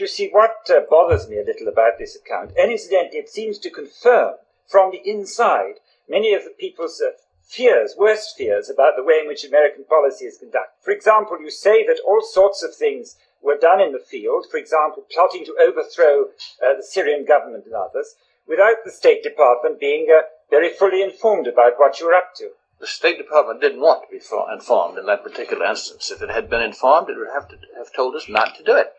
You see, what uh, bothers me a little about this account, and incidentally, it seems to confirm from the inside many of the people's uh, fears, worst fears, about the way in which American policy is conducted. For example, you say that all sorts of things were done in the field, for example, plotting to overthrow uh, the Syrian government and others, without the State Department being uh, very fully informed about what you were up to. The State Department didn't want to be informed in that particular instance. If it had been informed, it would have to have told us not to do it.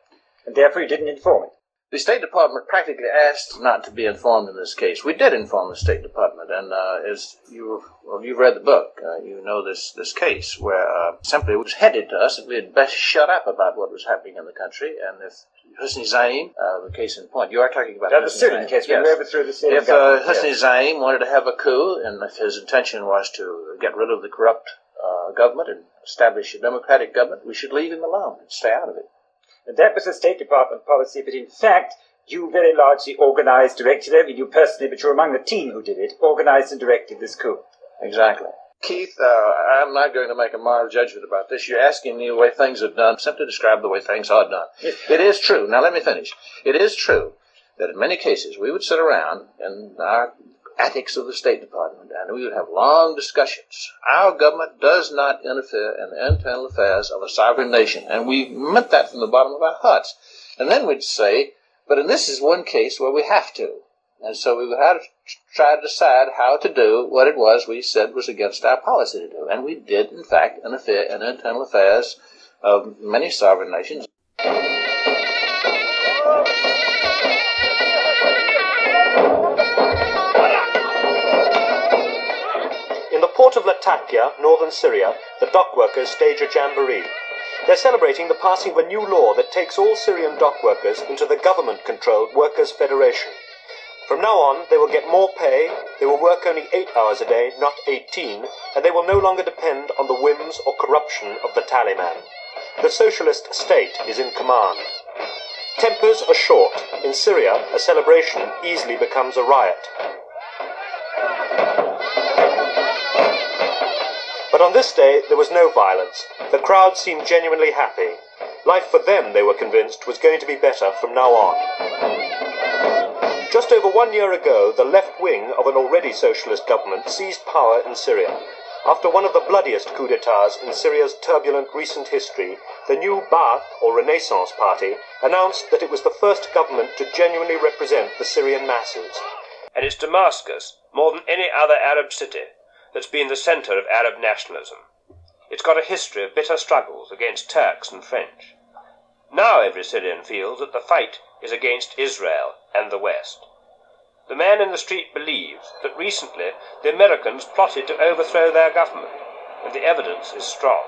And therefore you didn't inform it. The State Department practically asked not to be informed in this case. We did inform the State Department, and uh, as you well, you've read the book, uh, you know this this case where uh, simply it was headed to us that we had best shut up about what was happening in the country, and if Husni Zaim, uh, the case in point, you are talking about the Syrian case, yes. we overthrew the Syrian If uh, Husni yes. Zaim wanted to have a coup, and if his intention was to get rid of the corrupt uh, government and establish a democratic government, we should leave him alone and stay out of it. And that was the State Department policy, but in fact, you very largely organized, directed it, you personally, but you're among the team who did it, organized and directed this coup. Exactly. Keith, uh, I'm not going to make a moral judgment about this. You're asking me the way things are done. Simply describe the way things are done. It is true. Now let me finish. It is true that in many cases we would sit around in our attics of the State Department and we would have long discussions. Our government does not interfere in the internal affairs of a sovereign nation, and we meant that from the bottom of our hearts. And then we'd say, but in this is one case where we have to. And so we had to try to decide how to do what it was we said was against our policy to do. And we did, in fact, interfere in internal affairs of many sovereign nations. Port of Latakia, northern Syria, the dock workers stage a jamboree. They're celebrating the passing of a new law that takes all Syrian dock workers into the government controlled Workers' Federation. From now on, they will get more pay, they will work only eight hours a day, not 18, and they will no longer depend on the whims or corruption of the Taliban. The socialist state is in command. Tempers are short. In Syria, a celebration easily becomes a riot. But on this day, there was no violence. The crowd seemed genuinely happy. Life for them, they were convinced, was going to be better from now on. Just over one year ago, the left wing of an already socialist government seized power in Syria. After one of the bloodiest coups d'etats in Syria's turbulent recent history, the new Ba'ath, or Renaissance Party, announced that it was the first government to genuinely represent the Syrian masses. And it's Damascus, more than any other Arab city, that's been the centre of Arab nationalism. It's got a history of bitter struggles against Turks and French. Now every Syrian feels that the fight is against Israel and the West. The man in the street believes that recently the Americans plotted to overthrow their government, and the evidence is strong.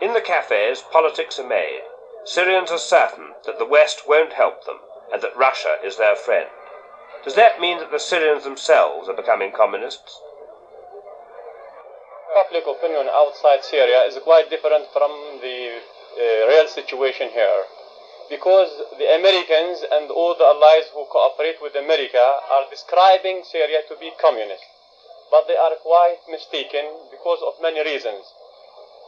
In the cafes, politics are made. Syrians are certain that the West won't help them and that Russia is their friend. Does that mean that the Syrians themselves are becoming communists? Public opinion outside Syria is quite different from the uh, real situation here because the Americans and all the allies who cooperate with America are describing Syria to be communist. But they are quite mistaken because of many reasons.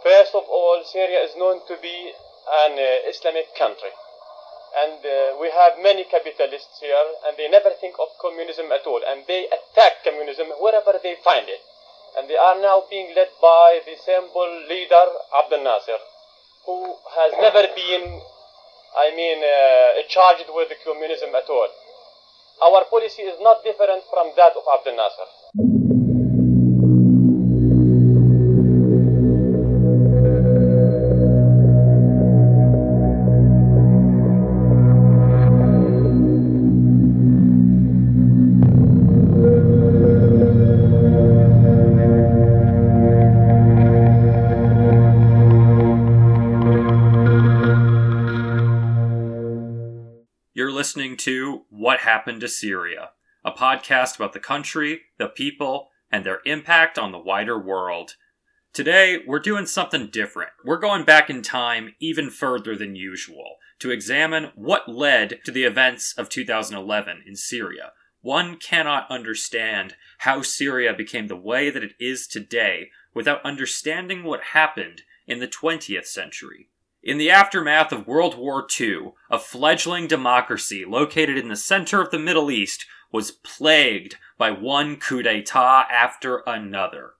First of all, Syria is known to be an uh, Islamic country. And uh, we have many capitalists here, and they never think of communism at all. And they attack communism wherever they find it. And they are now being led by the symbol leader Abdel Nasser, who has never been I mean, uh, charged with communism at all. Our policy is not different from that of Abdel Nasser. Happened to Syria, a podcast about the country, the people, and their impact on the wider world. Today, we're doing something different. We're going back in time even further than usual to examine what led to the events of 2011 in Syria. One cannot understand how Syria became the way that it is today without understanding what happened in the 20th century. In the aftermath of World War II, a fledgling democracy located in the center of the Middle East was plagued by one coup d'etat after another.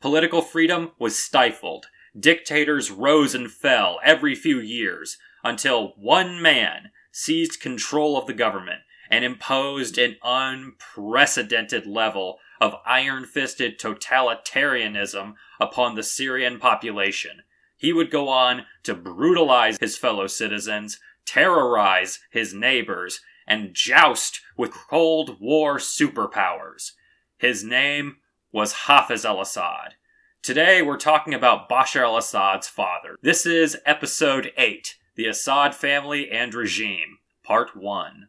Political freedom was stifled. Dictators rose and fell every few years until one man seized control of the government and imposed an unprecedented level of iron fisted totalitarianism upon the Syrian population. He would go on to brutalize his fellow citizens, terrorize his neighbors, and joust with Cold War superpowers. His name was Hafiz al Assad. Today we're talking about Bashar al Assad's father. This is episode 8 The Assad Family and Regime, part 1.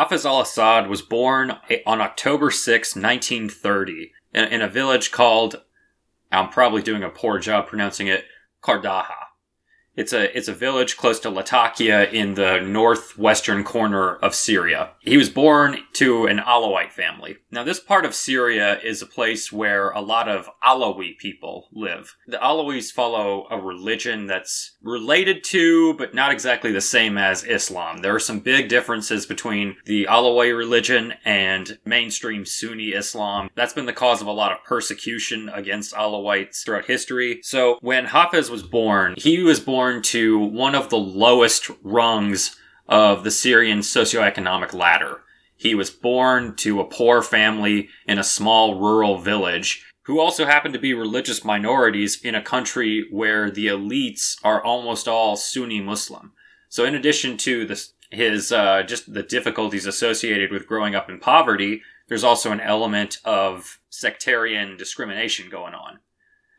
Hafiz al Assad was born on October 6, 1930, in, in, a village called, I'm probably doing a poor job pronouncing it, Kardaha. It's a it's a village close to Latakia in the northwestern corner of Syria. He was born to an Alawite family. Now this part of Syria is a place where a lot of Alawi people live. The Alawis follow a religion that's related to but not exactly the same as Islam. There are some big differences between the Alawi religion and mainstream Sunni Islam. That's been the cause of a lot of persecution against Alawites throughout history. So when Hafiz was born, he was born born to one of the lowest rungs of the Syrian socioeconomic ladder. He was born to a poor family in a small rural village who also happen to be religious minorities in a country where the elites are almost all Sunni Muslim. So in addition to this, his uh, just the difficulties associated with growing up in poverty, there's also an element of sectarian discrimination going on.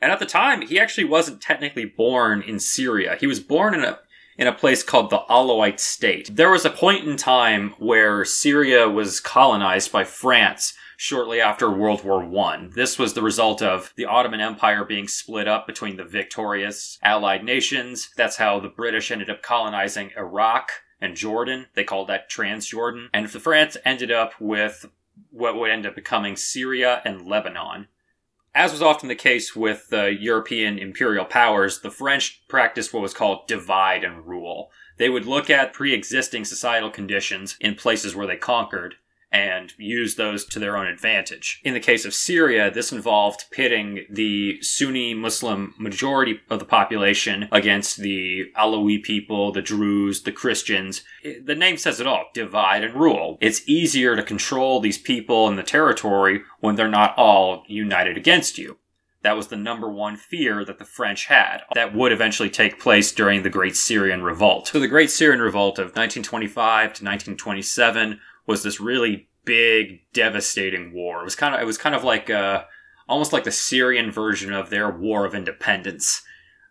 And at the time, he actually wasn't technically born in Syria. He was born in a in a place called the Alawite state. There was a point in time where Syria was colonized by France shortly after World War I. This was the result of the Ottoman Empire being split up between the victorious Allied nations. That's how the British ended up colonizing Iraq and Jordan. They called that Transjordan. And France ended up with what would end up becoming Syria and Lebanon. As was often the case with the European imperial powers, the French practiced what was called divide and rule. They would look at pre existing societal conditions in places where they conquered and use those to their own advantage. In the case of Syria, this involved pitting the Sunni Muslim majority of the population against the Alawi people, the Druze, the Christians. The name says it all divide and rule. It's easier to control these people in the territory when they're not all united against you. That was the number one fear that the French had. That would eventually take place during the Great Syrian Revolt. So the Great Syrian Revolt of 1925 to 1927 was this really big, devastating war. It was kind of it was kind of like uh, almost like the Syrian version of their War of Independence,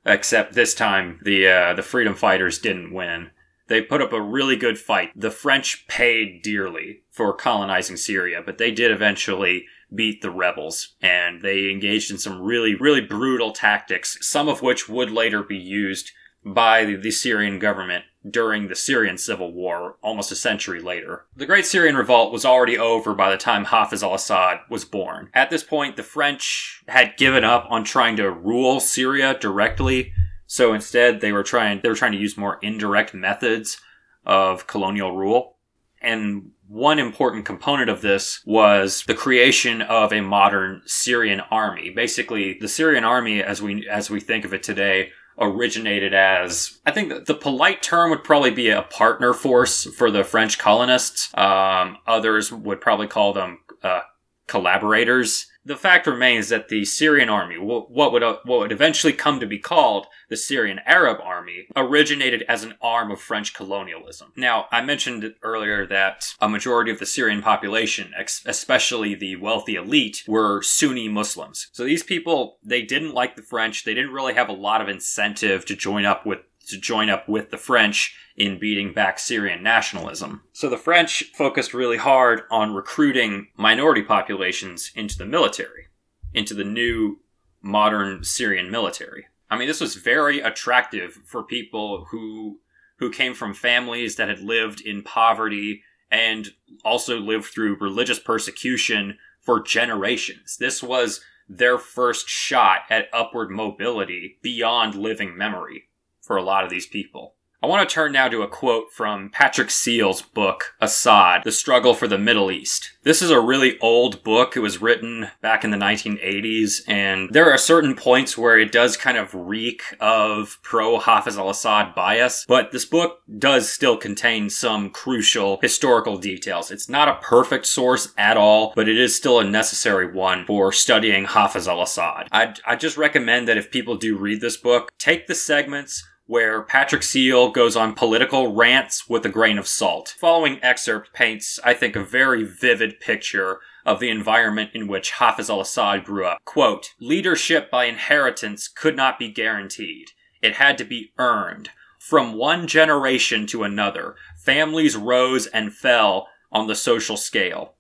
except this time the uh, the freedom fighters didn't win. They put up a really good fight. The French paid dearly for colonizing Syria, but they did eventually beat the rebels and they engaged in some really, really brutal tactics, some of which would later be used by the Syrian government during the Syrian civil war almost a century later. The Great Syrian Revolt was already over by the time Hafiz al Assad was born. At this point, the French had given up on trying to rule Syria directly, so instead they were trying they were trying to use more indirect methods of colonial rule. And one important component of this was the creation of a modern Syrian army. Basically, the Syrian army as we as we think of it today originated as I think the polite term would probably be a partner force for the French colonists. Um, others would probably call them uh, collaborators the fact remains that the Syrian army, what would uh, what would eventually come to be called the Syrian Arab Army, originated as an arm of French colonialism. Now, I mentioned earlier that a majority of the Syrian population, especially the wealthy elite, were Sunni Muslims. So these people, they didn't like the French. They didn't really have a lot of incentive to join up with to join up with the French in beating back Syrian nationalism. So the French focused really hard on recruiting minority populations into the military, into the new modern Syrian military. I mean, this was very attractive for people who who came from families that had lived in poverty and also lived through religious persecution for generations. This was their first shot at upward mobility beyond living memory for a lot of these people. I want to turn now to a quote from Patrick Seale's book, Assad, The Struggle for the Middle East. This is a really old book. It was written back in the 1980s, and there are certain points where it does kind of reek of pro Hafiz al Assad bias, but this book does still contain some crucial historical details. It's not a perfect source at all, but it is still a necessary one for studying Hafiz al Assad. I, I just recommend that if people do read this book, take the segments where Patrick Seale goes on political rants with a grain of salt. Following excerpt paints, I think, a very vivid picture of the environment in which Hafiz al-Assad grew up. Quote, leadership by inheritance could not be guaranteed. It had to be earned. From one generation to another, families rose and fell on the social scale.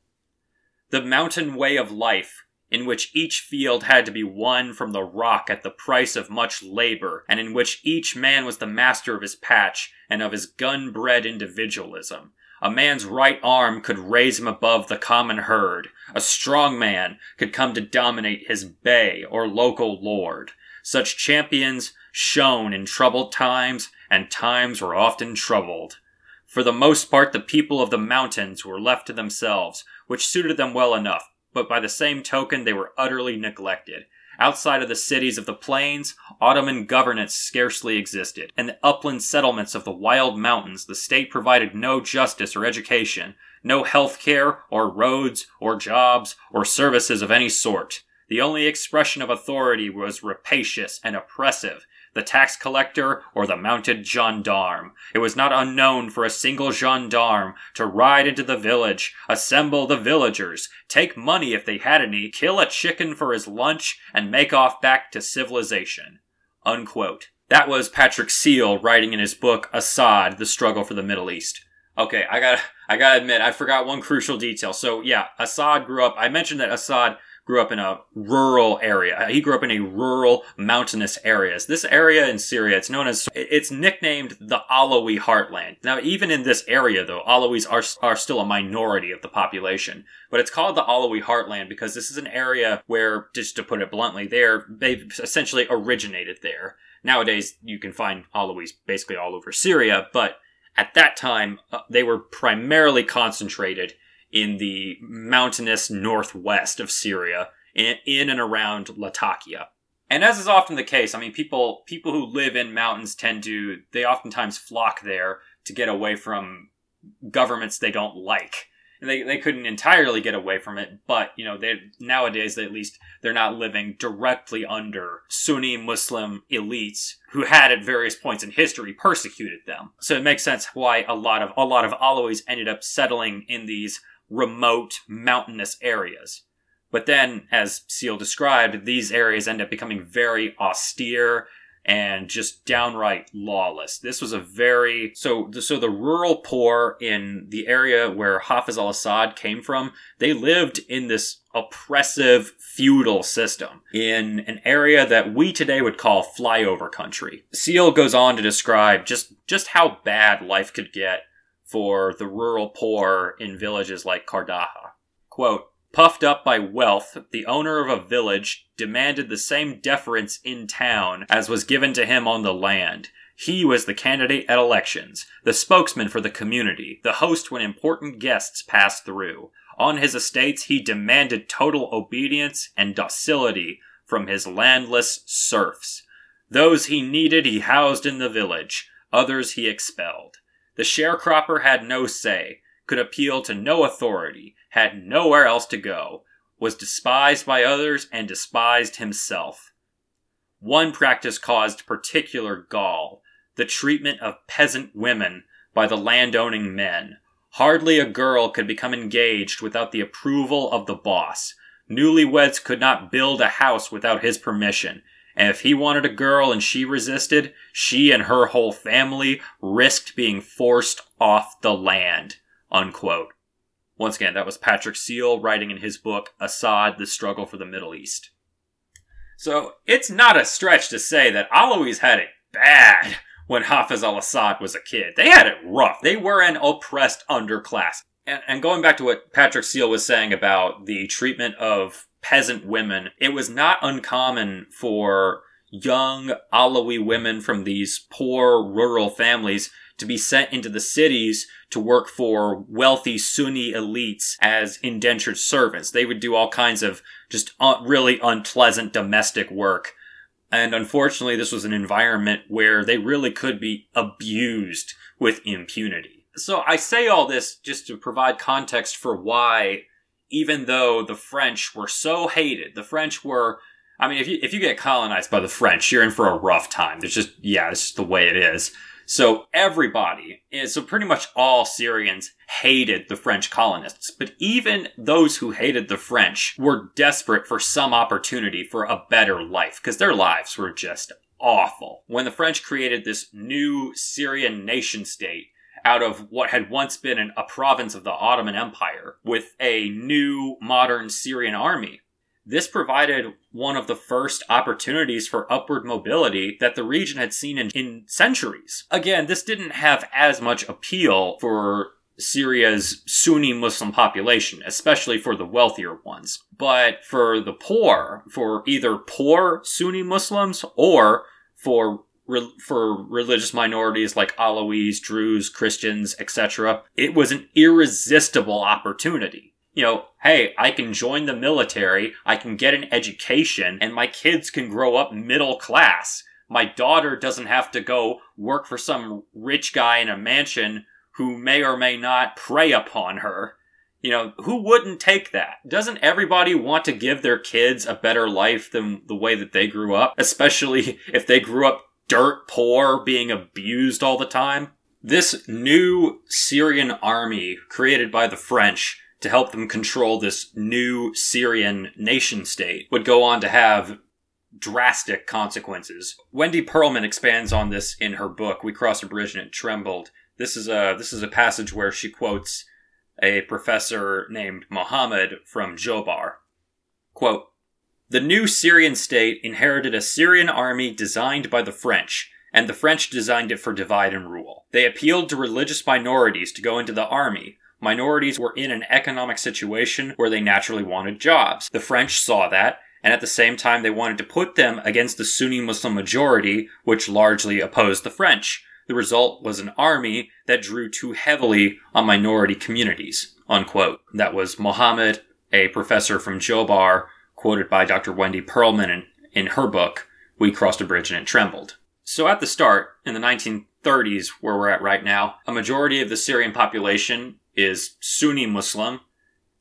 The mountain way of life in which each field had to be won from the rock at the price of much labor, and in which each man was the master of his patch and of his gun bred individualism. A man's right arm could raise him above the common herd. A strong man could come to dominate his bey or local lord. Such champions shone in troubled times, and times were often troubled. For the most part, the people of the mountains were left to themselves, which suited them well enough, but by the same token, they were utterly neglected. Outside of the cities of the plains, Ottoman governance scarcely existed. In the upland settlements of the wild mountains, the state provided no justice or education, no health care, or roads, or jobs, or services of any sort. The only expression of authority was rapacious and oppressive, the tax collector, or the mounted gendarme. It was not unknown for a single gendarme to ride into the village, assemble the villagers, take money if they had any, kill a chicken for his lunch, and make off back to civilization. Unquote. That was Patrick Seale writing in his book Assad, The Struggle for the Middle East. Okay, I gotta, I gotta admit, I forgot one crucial detail. So yeah, Assad grew up, I mentioned that Assad grew up in a rural area. He grew up in a rural mountainous areas. This area in Syria, it's known as, it's nicknamed the Alawi heartland. Now, even in this area, though, Alawis are, are still a minority of the population. But it's called the Alawi heartland because this is an area where, just to put it bluntly, they're, they've essentially originated there. Nowadays, you can find Alawis basically all over Syria, but at that time, uh, they were primarily concentrated in the mountainous northwest of Syria, in, and around Latakia. And as is often the case, I mean, people people who live in mountains tend to they oftentimes flock there to get away from governments they don't like. And they, they couldn't entirely get away from it, but you know, they nowadays they at least they're not living directly under Sunni Muslim elites who had at various points in history persecuted them. So it makes sense why a lot of a lot of Alawis ended up settling in these remote mountainous areas. But then, as Seale described, these areas end up becoming very austere and just downright lawless. This was a very so so the rural poor in the area where Hafiz al-Assad came from, they lived in this oppressive feudal system in an area that we today would call flyover country. Seale goes on to describe just just how bad life could get for the rural poor in villages like Kardaha. Quote, Puffed up by wealth, the owner of a village demanded the same deference in town as was given to him on the land. He was the candidate at elections, the spokesman for the community, the host when important guests passed through. On his estates, he demanded total obedience and docility from his landless serfs. Those he needed he housed in the village, others he expelled. The sharecropper had no say, could appeal to no authority, had nowhere else to go, was despised by others, and despised himself. One practice caused particular gall the treatment of peasant women by the landowning men. Hardly a girl could become engaged without the approval of the boss. Newlyweds could not build a house without his permission, and if he wanted a girl and she resisted, she and her whole family risked being forced off the land. Unquote. Once again, that was Patrick Seale writing in his book, Assad, The Struggle for the Middle East. So, it's not a stretch to say that Alawis had it bad when Hafez al Assad was a kid. They had it rough. They were an oppressed underclass. And, and going back to what Patrick Seale was saying about the treatment of peasant women, it was not uncommon for young Alawi women from these poor rural families to be sent into the cities to work for wealthy Sunni elites as indentured servants. They would do all kinds of just un- really unpleasant domestic work. And unfortunately, this was an environment where they really could be abused with impunity. So I say all this just to provide context for why, even though the French were so hated, the French were I mean, if you if you get colonized by the French, you're in for a rough time. There's just yeah, it's just the way it is. So everybody, eh, so pretty much all Syrians hated the French colonists, but even those who hated the French were desperate for some opportunity for a better life because their lives were just awful. When the French created this new Syrian nation state, out of what had once been an, a province of the Ottoman Empire with a new modern Syrian army. This provided one of the first opportunities for upward mobility that the region had seen in, in centuries. Again, this didn't have as much appeal for Syria's Sunni Muslim population, especially for the wealthier ones. But for the poor, for either poor Sunni Muslims or for for religious minorities like Alawis, Druze, Christians, etc., it was an irresistible opportunity you know, hey, I can join the military, I can get an education, and my kids can grow up middle class. My daughter doesn't have to go work for some rich guy in a mansion who may or may not prey upon her. You know, who wouldn't take that? Doesn't everybody want to give their kids a better life than the way that they grew up? Especially if they grew up dirt poor, being abused all the time? This new Syrian army created by the French to help them control this new Syrian nation state would go on to have drastic consequences. Wendy Pearlman expands on this in her book We Crossed a Bridge and It Trembled. This is a this is a passage where she quotes a professor named Mohammed from Jobar. Quote, the new Syrian state inherited a Syrian army designed by the French, and the French designed it for divide and rule. They appealed to religious minorities to go into the army, minorities were in an economic situation where they naturally wanted jobs. The French saw that, and at the same time they wanted to put them against the Sunni Muslim majority, which largely opposed the French. The result was an army that drew too heavily on minority communities. Unquote. That was Mohammed, a professor from Jobar, quoted by Dr. Wendy Pearlman in, in her book, We Crossed a Bridge and It Trembled. So at the start, in the 1930s, where we're at right now, a majority of the Syrian population is Sunni Muslim,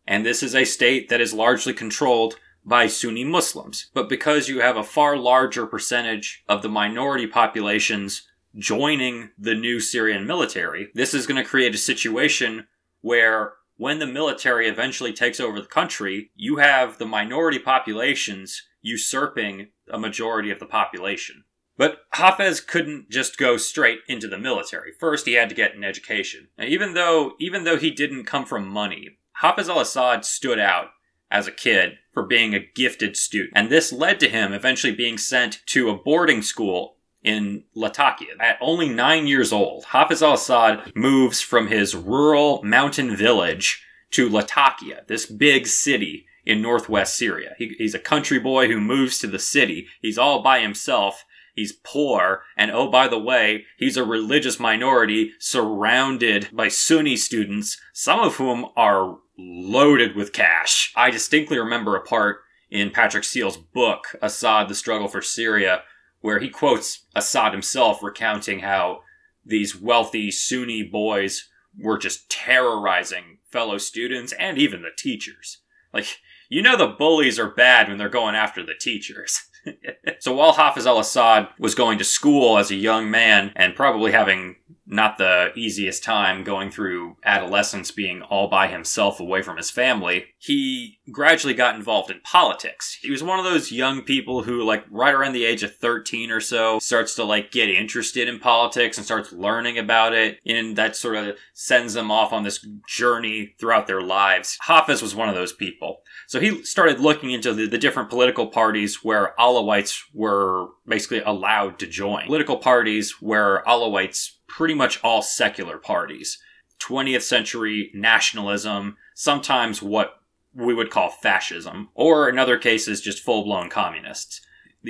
and this is a state that is largely controlled by Sunni Muslims. But because you have a far larger percentage of the minority populations joining the new Syrian military, this is going to create a situation where when the military eventually takes over the country, you have the minority populations usurping a majority of the population. But Hafez couldn't just go straight into the military. First, he had to get an education. Now, even though even though he didn't come from money, Hafez al-Assad stood out as a kid for being a gifted student, and this led to him eventually being sent to a boarding school in Latakia. At only nine years old, Hafez al-Assad moves from his rural mountain village to Latakia, this big city in northwest Syria. He, he's a country boy who moves to the city. He's all by himself He's poor. And oh, by the way, he's a religious minority surrounded by Sunni students, some of whom are loaded with cash. I distinctly remember a part in Patrick Seale's book, Assad, the Struggle for Syria, where he quotes Assad himself recounting how these wealthy Sunni boys were just terrorizing fellow students and even the teachers. Like, you know the bullies are bad when they're going after the teachers. so while Hafiz al Assad was going to school as a young man and probably having not the easiest time going through adolescence being all by himself away from his family, he gradually got involved in politics. He was one of those young people who, like, right around the age of 13 or so, starts to, like, get interested in politics and starts learning about it. And that sort of sends them off on this journey throughout their lives. Hafiz was one of those people. So he started looking into the, the different political parties where Alawites were basically allowed to join. Political parties where Alawites pretty much all secular parties. 20th century nationalism, sometimes what we would call fascism, or in other cases, just full blown communists.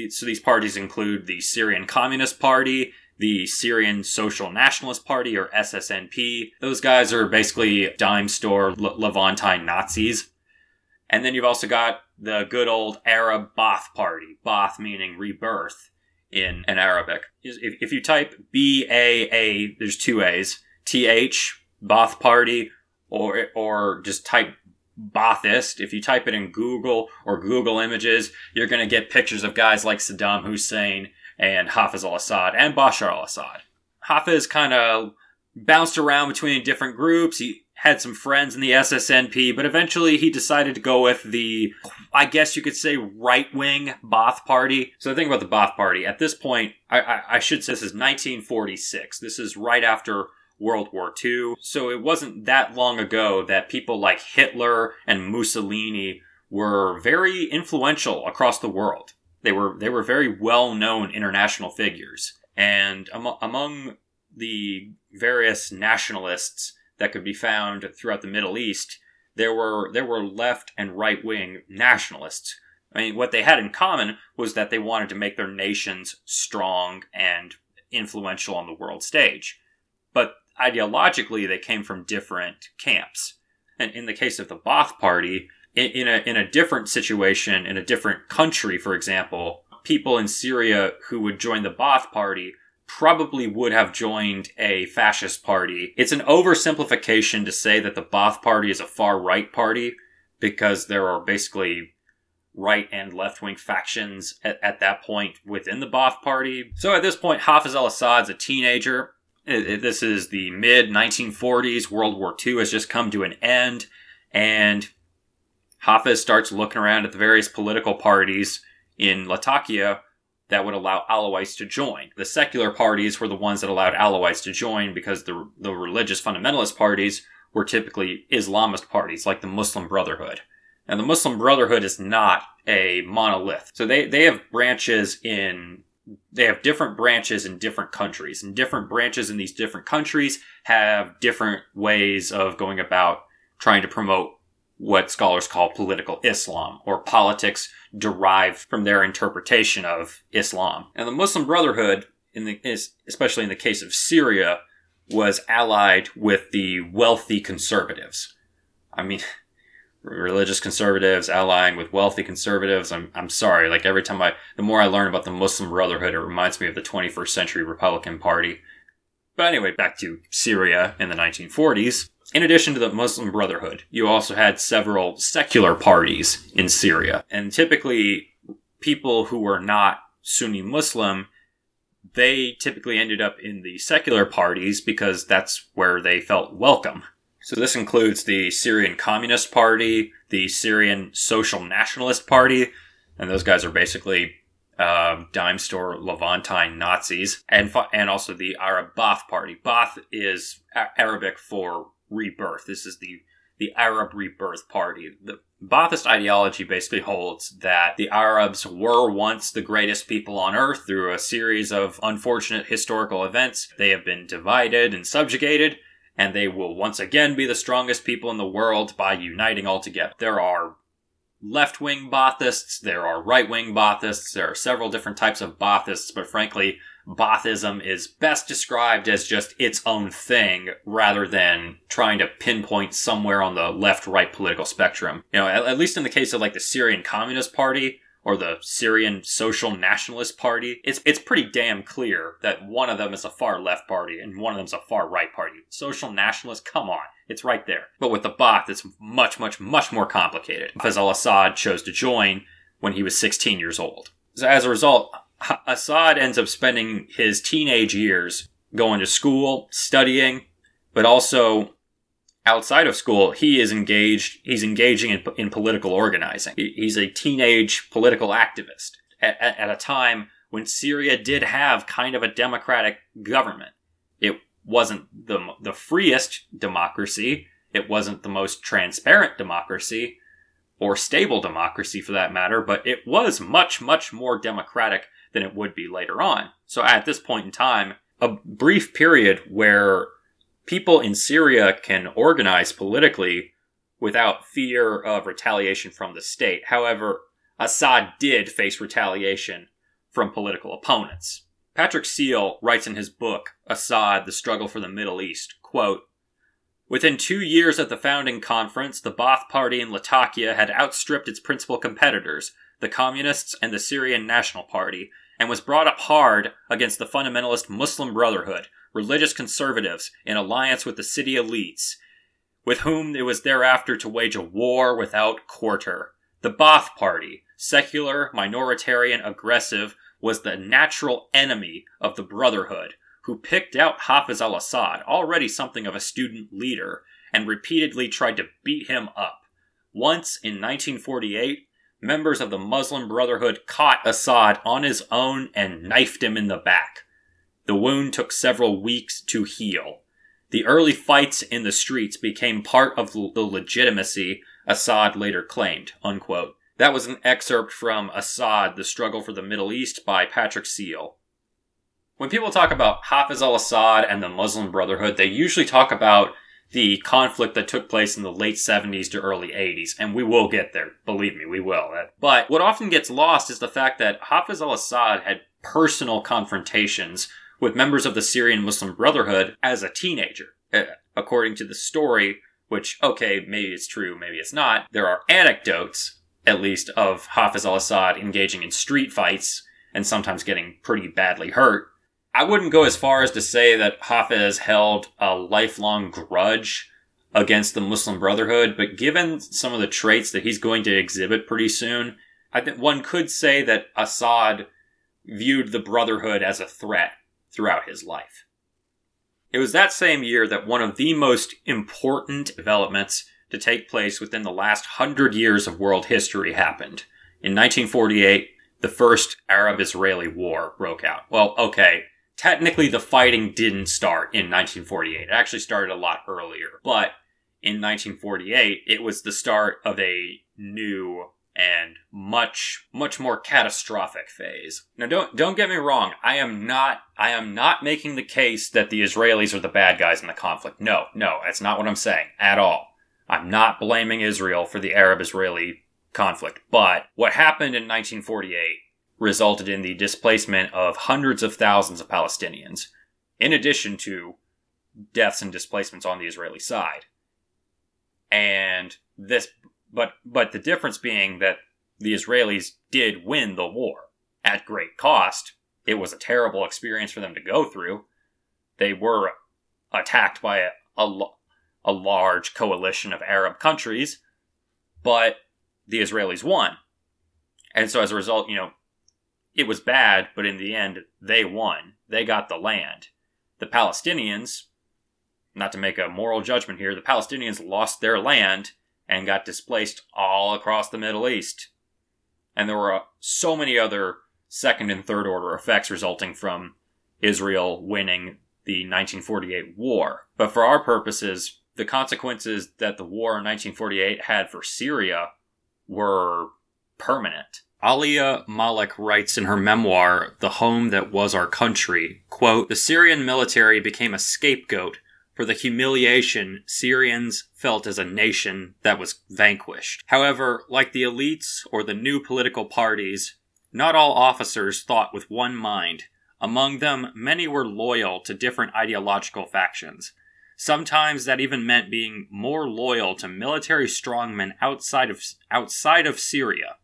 So these parties include the Syrian Communist Party, the Syrian Social Nationalist Party, or SSNP. Those guys are basically dime store Levantine Nazis. And then you've also got the good old Arab Ba'ath Party, Ba'ath meaning rebirth in, in Arabic. If, if you type B A A, there's two A's, T H, Ba'ath Party, or, or just type Ba'athist. If you type it in Google or Google Images, you're going to get pictures of guys like Saddam Hussein and Hafiz al Assad and Bashar al Assad. Hafiz kind of bounced around between different groups. He had some friends in the SSNP, but eventually he decided to go with the, I guess you could say, right wing Ba'ath Party. So the thing about the Ba'ath Party, at this point, I, I, I, should say this is 1946. This is right after World War II. So it wasn't that long ago that people like Hitler and Mussolini were very influential across the world. They were, they were very well known international figures. And am- among the various nationalists, that could be found throughout the Middle East, there were there were left and right wing nationalists. I mean, what they had in common was that they wanted to make their nations strong and influential on the world stage. But ideologically, they came from different camps. And in the case of the Ba'ath Party, in, a, in a different situation, in a different country, for example, people in Syria who would join the Ba'ath Party probably would have joined a fascist party. It's an oversimplification to say that the Ba'ath Party is a far right party because there are basically right and left wing factions at, at, that point within the Ba'ath Party. So at this point, Hafiz al Assad's a teenager. this is the mid 1940s. World War II has just come to an end. And Hafiz starts looking around at the various political parties in Latakia that would allow Alawites to join. The secular parties were the ones that allowed Alawites to join because the, the religious fundamentalist parties were typically Islamist parties like the Muslim Brotherhood. And the Muslim Brotherhood is not a monolith. So they, they have branches in, they have different branches in different countries. And different branches in these different countries have different ways of going about trying to promote what scholars call political Islam or politics derived from their interpretation of Islam. And the Muslim Brotherhood, in the, especially in the case of Syria, was allied with the wealthy conservatives. I mean, religious conservatives allying with wealthy conservatives. I'm, I'm sorry. Like every time I, the more I learn about the Muslim Brotherhood, it reminds me of the 21st century Republican Party. But anyway, back to Syria in the 1940s. In addition to the Muslim Brotherhood, you also had several secular parties in Syria. And typically, people who were not Sunni Muslim, they typically ended up in the secular parties because that's where they felt welcome. So this includes the Syrian Communist Party, the Syrian Social Nationalist Party, and those guys are basically uh, dime store Levantine Nazis, and and also the Arab Ba'ath Party. Ba'ath is Arabic for rebirth. This is the the Arab Rebirth Party. The Ba'athist ideology basically holds that the Arabs were once the greatest people on earth through a series of unfortunate historical events. They have been divided and subjugated, and they will once again be the strongest people in the world by uniting all together. There are left wing Baathists, there are right wing Baathists, there are several different types of Baathists, but frankly, Baathism is best described as just its own thing rather than trying to pinpoint somewhere on the left right political spectrum. You know, at, at, least in the case of like the Syrian Communist Party or the Syrian Social Nationalist Party, it's, it's pretty damn clear that one of them is a far left party and one of them's a far right party. Social Nationalist, come on. It's right there. But with the Ba'ath, it's much, much, much more complicated because al Assad chose to join when he was 16 years old. So as a result, Assad ends up spending his teenage years going to school, studying, but also outside of school, he is engaged. He's engaging in, in political organizing. He's a teenage political activist at, at, at a time when Syria did have kind of a democratic government. It wasn't the the freest democracy. It wasn't the most transparent democracy or stable democracy for that matter, but it was much much more democratic than it would be later on. So at this point in time, a brief period where people in Syria can organize politically without fear of retaliation from the state. However, Assad did face retaliation from political opponents. Patrick Seale writes in his book, Assad, The Struggle for the Middle East, quote, Within two years of the founding conference, the Ba'ath Party in Latakia had outstripped its principal competitors, the Communists and the Syrian National Party, and was brought up hard against the fundamentalist Muslim Brotherhood, religious conservatives, in alliance with the city elites, with whom it was thereafter to wage a war without quarter. The Ba'ath Party, secular, minoritarian, aggressive, was the natural enemy of the Brotherhood, who picked out Hafiz al Assad, already something of a student leader, and repeatedly tried to beat him up. Once in 1948, members of the Muslim Brotherhood caught Assad on his own and knifed him in the back. The wound took several weeks to heal. The early fights in the streets became part of the legitimacy Assad later claimed. Unquote. That was an excerpt from Assad, The Struggle for the Middle East by Patrick Seale. When people talk about Hafiz al Assad and the Muslim Brotherhood, they usually talk about the conflict that took place in the late 70s to early 80s, and we will get there. Believe me, we will. But what often gets lost is the fact that Hafiz al Assad had personal confrontations with members of the Syrian Muslim Brotherhood as a teenager. Uh, according to the story, which, okay, maybe it's true, maybe it's not, there are anecdotes at least, of Hafiz al Assad engaging in street fights and sometimes getting pretty badly hurt. I wouldn't go as far as to say that Hafiz held a lifelong grudge against the Muslim Brotherhood, but given some of the traits that he's going to exhibit pretty soon, I think one could say that Assad viewed the Brotherhood as a threat throughout his life. It was that same year that one of the most important developments to take place within the last hundred years of world history happened. In 1948, the first Arab Israeli war broke out. Well, okay, technically the fighting didn't start in 1948. It actually started a lot earlier. But in 1948, it was the start of a new and much much more catastrophic phase. Now don't don't get me wrong, I am not I am not making the case that the Israelis are the bad guys in the conflict. No, no, that's not what I'm saying at all. I'm not blaming Israel for the Arab Israeli conflict, but what happened in 1948 resulted in the displacement of hundreds of thousands of Palestinians, in addition to deaths and displacements on the Israeli side. And this, but, but the difference being that the Israelis did win the war at great cost. It was a terrible experience for them to go through. They were attacked by a, a, a large coalition of Arab countries, but the Israelis won. And so as a result, you know, it was bad, but in the end, they won. They got the land. The Palestinians, not to make a moral judgment here, the Palestinians lost their land and got displaced all across the Middle East. And there were uh, so many other second and third order effects resulting from Israel winning the 1948 war. But for our purposes, the consequences that the war in 1948 had for Syria were permanent. Alia Malek writes in her memoir, The Home That Was Our Country, quote, The Syrian military became a scapegoat for the humiliation Syrians felt as a nation that was vanquished. However, like the elites or the new political parties, not all officers thought with one mind. Among them, many were loyal to different ideological factions. Sometimes that even meant being more loyal to military strongmen outside of, outside of Syria,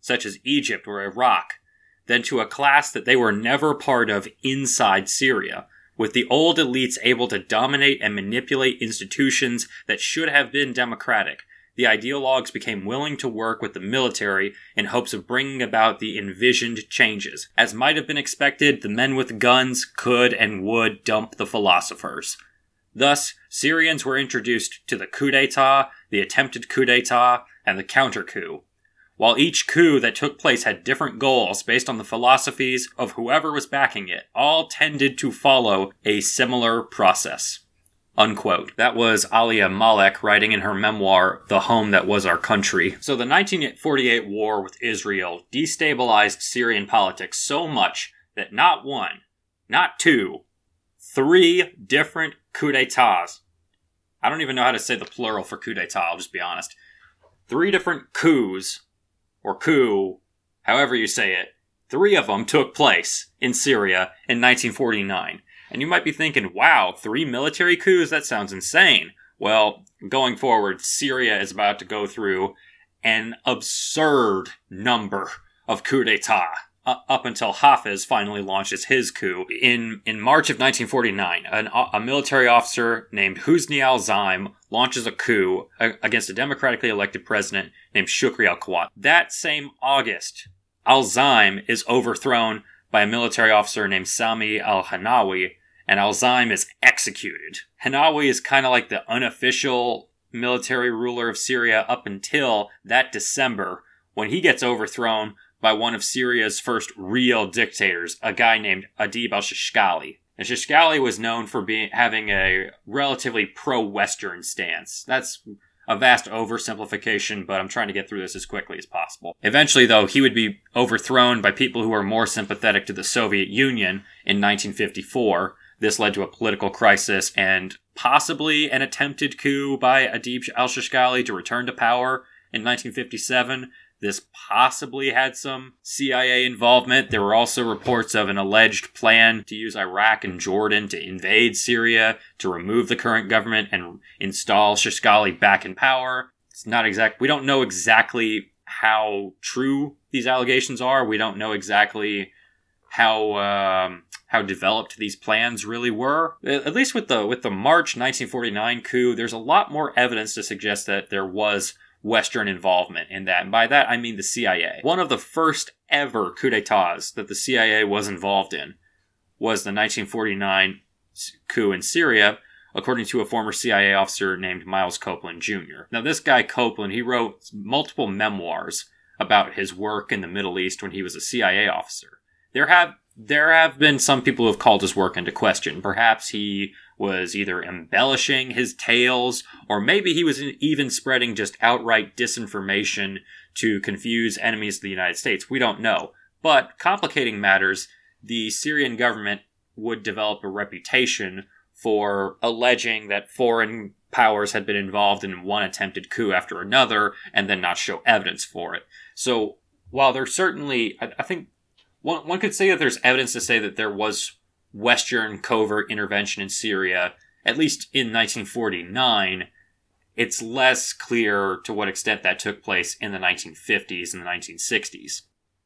such as Egypt or Iraq, than to a class that they were never part of inside Syria, with the old elites able to dominate and manipulate institutions that should have been democratic. the ideologues became willing to work with the military in hopes of bringing about the envisioned changes. As might have been expected, the men with guns could and would dump the philosophers. Thus, Syrians were introduced to the coup d'etat, the attempted coup d'etat, and the counter coup. While each coup that took place had different goals based on the philosophies of whoever was backing it, all tended to follow a similar process. Unquote. That was Alia Malek writing in her memoir, The Home That Was Our Country. So the 1948 war with Israel destabilized Syrian politics so much that not one, not two, three different coup d'etats. I don't even know how to say the plural for coup d'etat, I'll just be honest. Three different coups, or coup, however you say it, three of them took place in Syria in 1949. And you might be thinking, wow, three military coups? That sounds insane. Well, going forward, Syria is about to go through an absurd number of coups d'etat. Uh, up until Hafez finally launches his coup. In, in March of 1949, an, a military officer named Husni al Zaim launches a coup against a democratically elected president named Shukri al Quwat. That same August, al Zaim is overthrown by a military officer named Sami al Hanawi and Al-Zaim is executed. Hanawi is kind of like the unofficial military ruler of Syria up until that December when he gets overthrown by one of Syria's first real dictators, a guy named Adib al-Shishkali. And Shishkali was known for being having a relatively pro-Western stance. That's a vast oversimplification, but I'm trying to get through this as quickly as possible. Eventually, though, he would be overthrown by people who were more sympathetic to the Soviet Union in 1954, this led to a political crisis and possibly an attempted coup by Adib al Shishkali to return to power in 1957. This possibly had some CIA involvement. There were also reports of an alleged plan to use Iraq and Jordan to invade Syria to remove the current government and install Shishkali back in power. It's not exact. We don't know exactly how true these allegations are. We don't know exactly how um, how developed these plans really were. At least with the with the March 1949 coup, there's a lot more evidence to suggest that there was Western involvement in that. And by that I mean the CIA. One of the first ever coups d'etats that the CIA was involved in was the 1949 coup in Syria, according to a former CIA officer named Miles Copeland Jr. Now, this guy Copeland, he wrote multiple memoirs about his work in the Middle East when he was a CIA officer. There have there have been some people who have called his work into question. Perhaps he was either embellishing his tales, or maybe he was even spreading just outright disinformation to confuse enemies of the United States. We don't know. But complicating matters, the Syrian government would develop a reputation for alleging that foreign powers had been involved in one attempted coup after another and then not show evidence for it. So while there's certainly, I, I think one, one could say that there's evidence to say that there was Western covert intervention in Syria, at least in 1949. It's less clear to what extent that took place in the 1950s and the 1960s.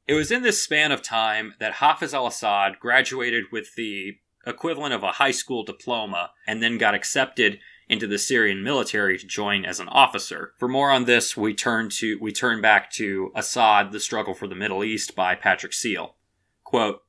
It was in this span of time that Hafiz al Assad graduated with the equivalent of a high school diploma and then got accepted into the Syrian military to join as an officer. For more on this, we turn to we turn back to Assad: The Struggle for the Middle East by Patrick Seale. Quote,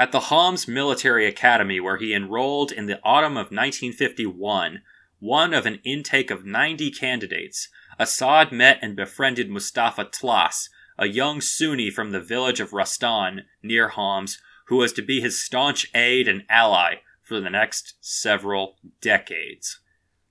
At the Homs Military Academy, where he enrolled in the autumn of 1951, one of an intake of 90 candidates, Assad met and befriended Mustafa Tlass, a young Sunni from the village of Rastan near Homs, who was to be his staunch aide and ally for the next several decades.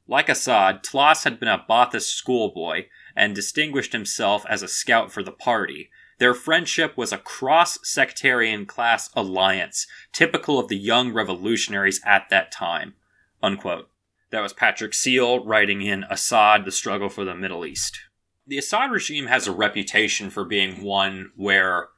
Like Assad, Tlass had been a Ba'athist schoolboy and distinguished himself as a scout for the party, their friendship was a cross sectarian class alliance, typical of the young revolutionaries at that time. Unquote. That was Patrick Seale writing in Assad, the Struggle for the Middle East. The Assad regime has a reputation for being one where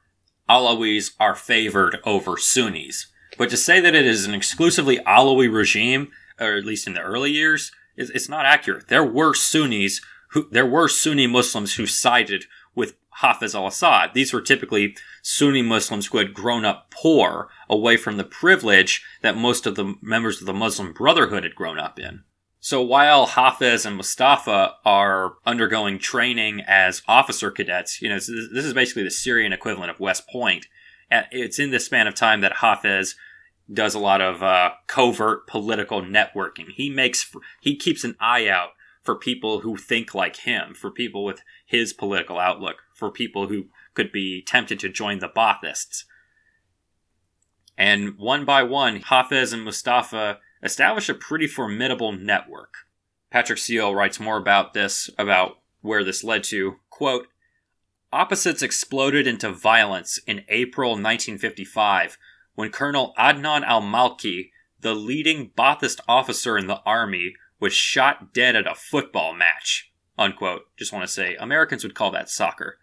Alawis are favored over Sunnis. But to say that it is an exclusively Alawi regime, or at least in the early years, it's not accurate. There were Sunnis who, there were Sunni Muslims who sided with Hafiz al Assad. These were typically Sunni Muslims who had grown up poor, away from the privilege that most of the members of the Muslim Brotherhood had grown up in. So while Hafez and Mustafa are undergoing training as officer cadets, you know, this is basically the Syrian equivalent of West Point. It's in this span of time that Hafez does a lot of uh, covert political networking. He makes he keeps an eye out for people who think like him, for people with his political outlook, for people who could be tempted to join the Baathists. And one by one, Hafez and Mustafa establish a pretty formidable network. Patrick Seale writes more about this, about where this led to. Quote, Opposites exploded into violence in April 1955 when Colonel Adnan al Malki, the leading Baathist officer in the army, was shot dead at a football match. Unquote. Just want to say, Americans would call that soccer.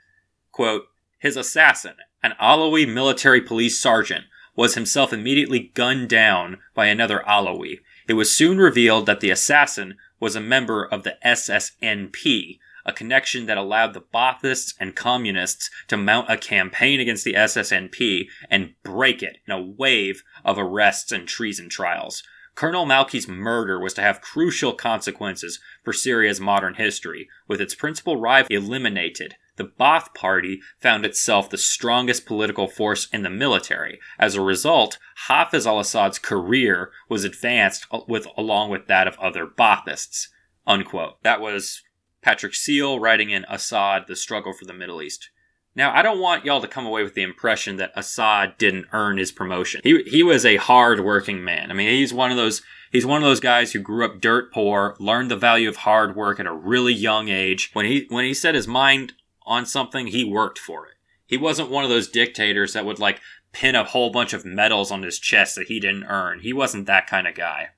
Quote, his assassin, an Alawi military police sergeant, was himself immediately gunned down by another Alawi. It was soon revealed that the assassin was a member of the SSNP, a connection that allowed the Baathists and communists to mount a campaign against the SSNP and break it in a wave of arrests and treason trials. Colonel Malki's murder was to have crucial consequences for Syria's modern history, with its principal rival eliminated, the Baath Party found itself the strongest political force in the military. As a result, Hafez al-Assad's career was advanced with along with that of other Baathists. Unquote. That was Patrick Seale writing in Assad, The Struggle for the Middle East. Now, I don't want y'all to come away with the impression that Assad didn't earn his promotion. He he was a hard-working man. I mean, he's one of those he's one of those guys who grew up dirt poor, learned the value of hard work at a really young age. When he when he set his mind on something, he worked for it. He wasn't one of those dictators that would like pin a whole bunch of medals on his chest that he didn't earn. He wasn't that kind of guy.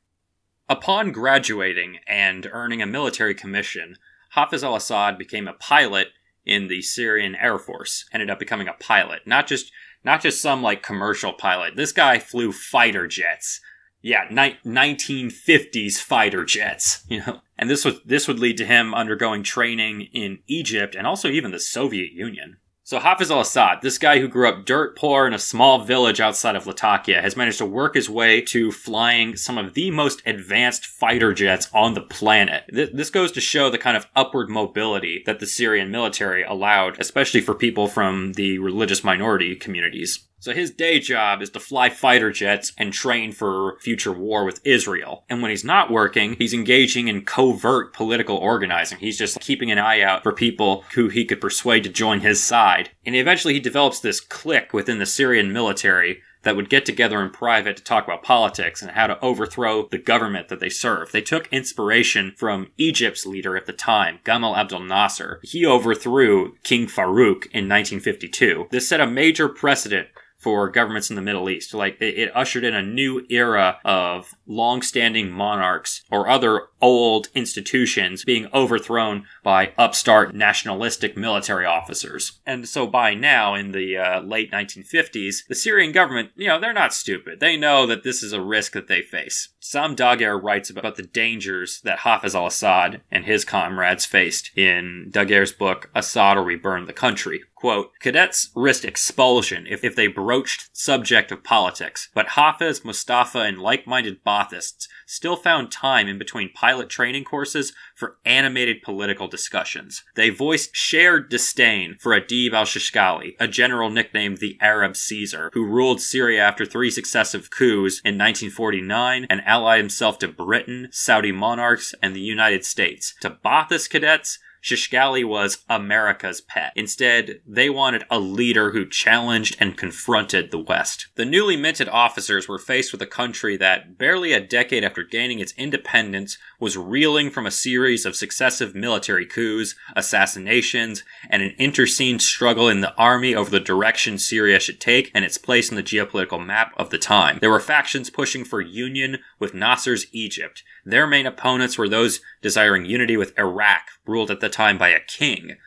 Upon graduating and earning a military commission, Hafez al Assad became a pilot in the Syrian Air Force, ended up becoming a pilot. Not just not just some like commercial pilot. This guy flew fighter jets. Yeah, ni- 1950s fighter jets, you know. And this would this would lead to him undergoing training in Egypt and also even the Soviet Union. So Hafiz al-Assad, this guy who grew up dirt poor in a small village outside of Latakia, has managed to work his way to flying some of the most advanced fighter jets on the planet. This goes to show the kind of upward mobility that the Syrian military allowed, especially for people from the religious minority communities. So his day job is to fly fighter jets and train for future war with Israel. And when he's not working, he's engaging in covert political organizing. He's just keeping an eye out for people who he could persuade to join his side. And eventually he develops this clique within the Syrian military that would get together in private to talk about politics and how to overthrow the government that they serve. They took inspiration from Egypt's leader at the time, Gamal Abdel Nasser. He overthrew King Farouk in 1952. This set a major precedent for governments in the Middle East. Like it, it ushered in a new era of long-standing monarchs or other old institutions being overthrown by upstart nationalistic military officers. And so by now, in the uh, late 1950s, the Syrian government, you know, they're not stupid. They know that this is a risk that they face. Sam Dagher writes about the dangers that Hafez al-Assad and his comrades faced in Dagher's book, Assad or We Burn the Country. Quote, cadets risked expulsion if, if they broached subject of politics, but Hafez, Mustafa, and like-minded Baathists still found time in between pilot training courses for animated political discussions. They voiced shared disdain for Adib al-Shishkali, a general nicknamed the Arab Caesar, who ruled Syria after three successive coups in 1949 and allied himself to Britain, Saudi monarchs, and the United States. To Baathist cadets, Shishkali was America's pet. Instead, they wanted a leader who challenged and confronted the West. The newly minted officers were faced with a country that, barely a decade after gaining its independence, was reeling from a series of successive military coups, assassinations, and an internecine struggle in the army over the direction Syria should take and its place in the geopolitical map of the time. There were factions pushing for union with Nasser's Egypt. Their main opponents were those desiring unity with Iraq, ruled at the time by a king.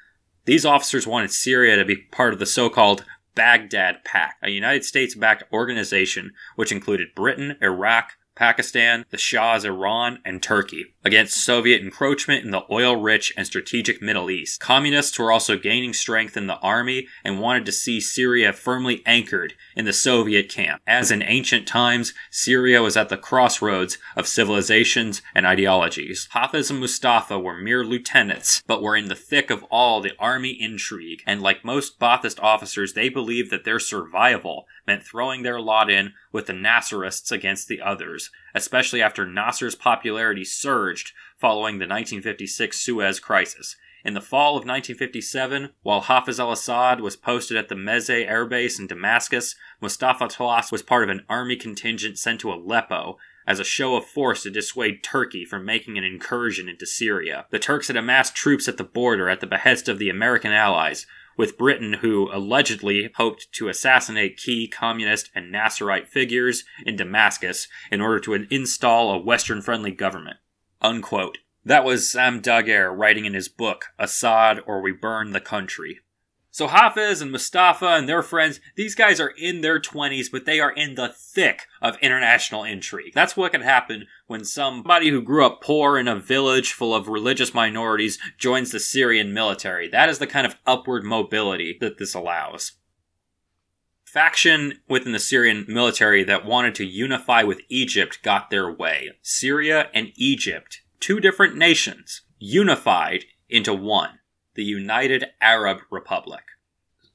These officers wanted Syria to be part of the so called Baghdad Pact, a United States backed organization which included Britain, Iraq, Pakistan, the Shah's Iran, and Turkey, against Soviet encroachment in the oil rich and strategic Middle East. Communists were also gaining strength in the army and wanted to see Syria firmly anchored in the Soviet camp. As in ancient times, Syria was at the crossroads of civilizations and ideologies. Hafiz and Mustafa were mere lieutenants, but were in the thick of all the army intrigue, and like most Ba'athist officers, they believed that their survival meant throwing their lot in with the Nasserists against the others, especially after Nasser's popularity surged following the 1956 Suez Crisis. In the fall of 1957, while Hafiz al Assad was posted at the Mezeh air base in Damascus, Mustafa Tlass was part of an army contingent sent to Aleppo as a show of force to dissuade Turkey from making an incursion into Syria. The Turks had amassed troops at the border at the behest of the American allies, with Britain, who allegedly hoped to assassinate key communist and Nasserite figures in Damascus in order to install a Western friendly government. Unquote. That was Sam Dagher writing in his book, Assad or We Burn the Country. So Hafiz and Mustafa and their friends, these guys are in their 20s, but they are in the thick of international intrigue. That's what can happen when somebody who grew up poor in a village full of religious minorities joins the Syrian military. That is the kind of upward mobility that this allows. Faction within the Syrian military that wanted to unify with Egypt got their way. Syria and Egypt, two different nations, unified into one the United Arab Republic.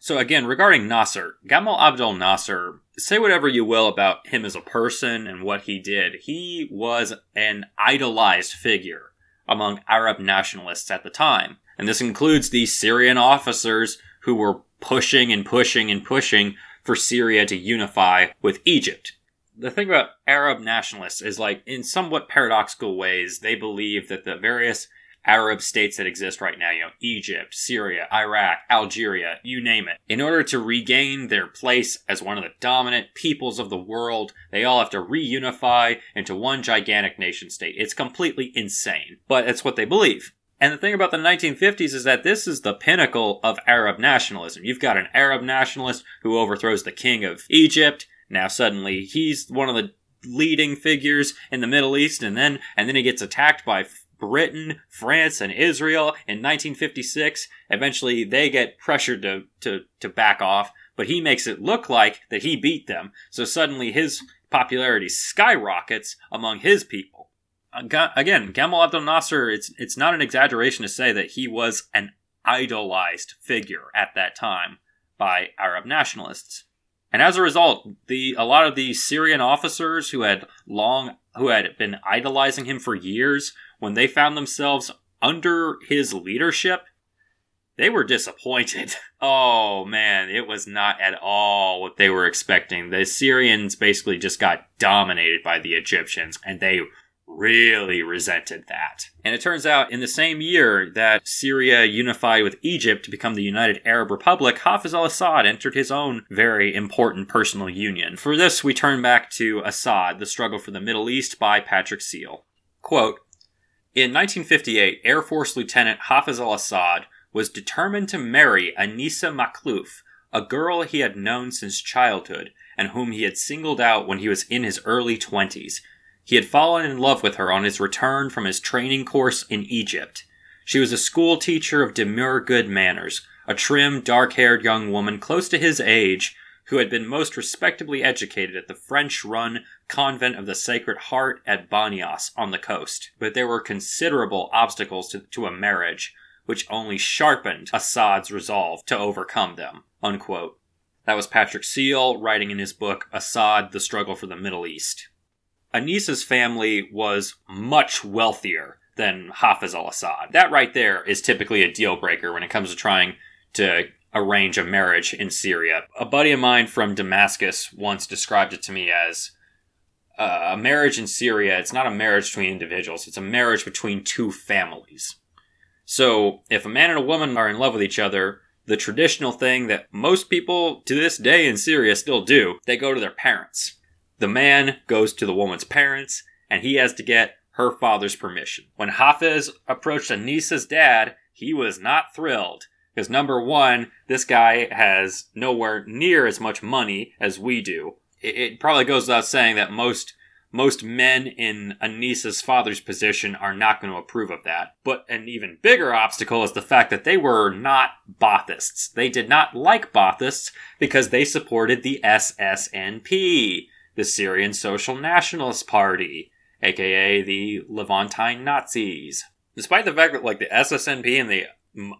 So again, regarding Nasser, Gamal Abdel Nasser, say whatever you will about him as a person and what he did, he was an idolized figure among Arab nationalists at the time. And this includes the Syrian officers who were pushing and pushing and pushing for Syria to unify with Egypt. The thing about Arab nationalists is like, in somewhat paradoxical ways, they believe that the various Arab states that exist right now, you know, Egypt, Syria, Iraq, Algeria, you name it. In order to regain their place as one of the dominant peoples of the world, they all have to reunify into one gigantic nation state. It's completely insane, but it's what they believe. And the thing about the 1950s is that this is the pinnacle of Arab nationalism. You've got an Arab nationalist who overthrows the king of Egypt. Now suddenly he's one of the leading figures in the Middle East and then and then he gets attacked by Britain, France, and Israel in 1956. Eventually, they get pressured to, to, to back off, but he makes it look like that he beat them. So suddenly his popularity skyrockets among his people. Again, Gamal Abdel Nasser, it's, it's not an exaggeration to say that he was an idolized figure at that time by Arab nationalists. And as a result, the a lot of the Syrian officers who had long who had been idolizing him for years when they found themselves under his leadership, they were disappointed. Oh man, it was not at all what they were expecting. The Syrians basically just got dominated by the Egyptians, and they really resented that. And it turns out in the same year that Syria unified with Egypt to become the United Arab Republic, Hafiz al Assad entered his own very important personal union. For this, we turn back to Assad, The Struggle for the Middle East by Patrick Seale. Quote, in 1958, Air Force Lieutenant Hafiz al Assad was determined to marry Anissa Makhlouf, a girl he had known since childhood and whom he had singled out when he was in his early 20s. He had fallen in love with her on his return from his training course in Egypt. She was a school teacher of demure good manners, a trim, dark haired young woman close to his age who had been most respectably educated at the French run convent of the Sacred Heart at Banias on the coast. But there were considerable obstacles to, to a marriage, which only sharpened Assad's resolve to overcome them. Unquote. That was Patrick Seale writing in his book Assad, The Struggle for the Middle East. Anissa's family was much wealthier than Hafiz al Assad. That right there is typically a deal breaker when it comes to trying to arrange a marriage in Syria. A buddy of mine from Damascus once described it to me as uh, a marriage in Syria. It's not a marriage between individuals, it's a marriage between two families. So, if a man and a woman are in love with each other, the traditional thing that most people to this day in Syria still do, they go to their parents. The man goes to the woman's parents, and he has to get her father's permission. When Hafiz approached Anissa's dad, he was not thrilled. Because number one, this guy has nowhere near as much money as we do. It, it probably goes without saying that most most men in Anisa's father's position are not going to approve of that. But an even bigger obstacle is the fact that they were not Baathists. They did not like Baathists because they supported the SSNP, the Syrian Social Nationalist Party, aka the Levantine Nazis. Despite the fact that like the SSNP and the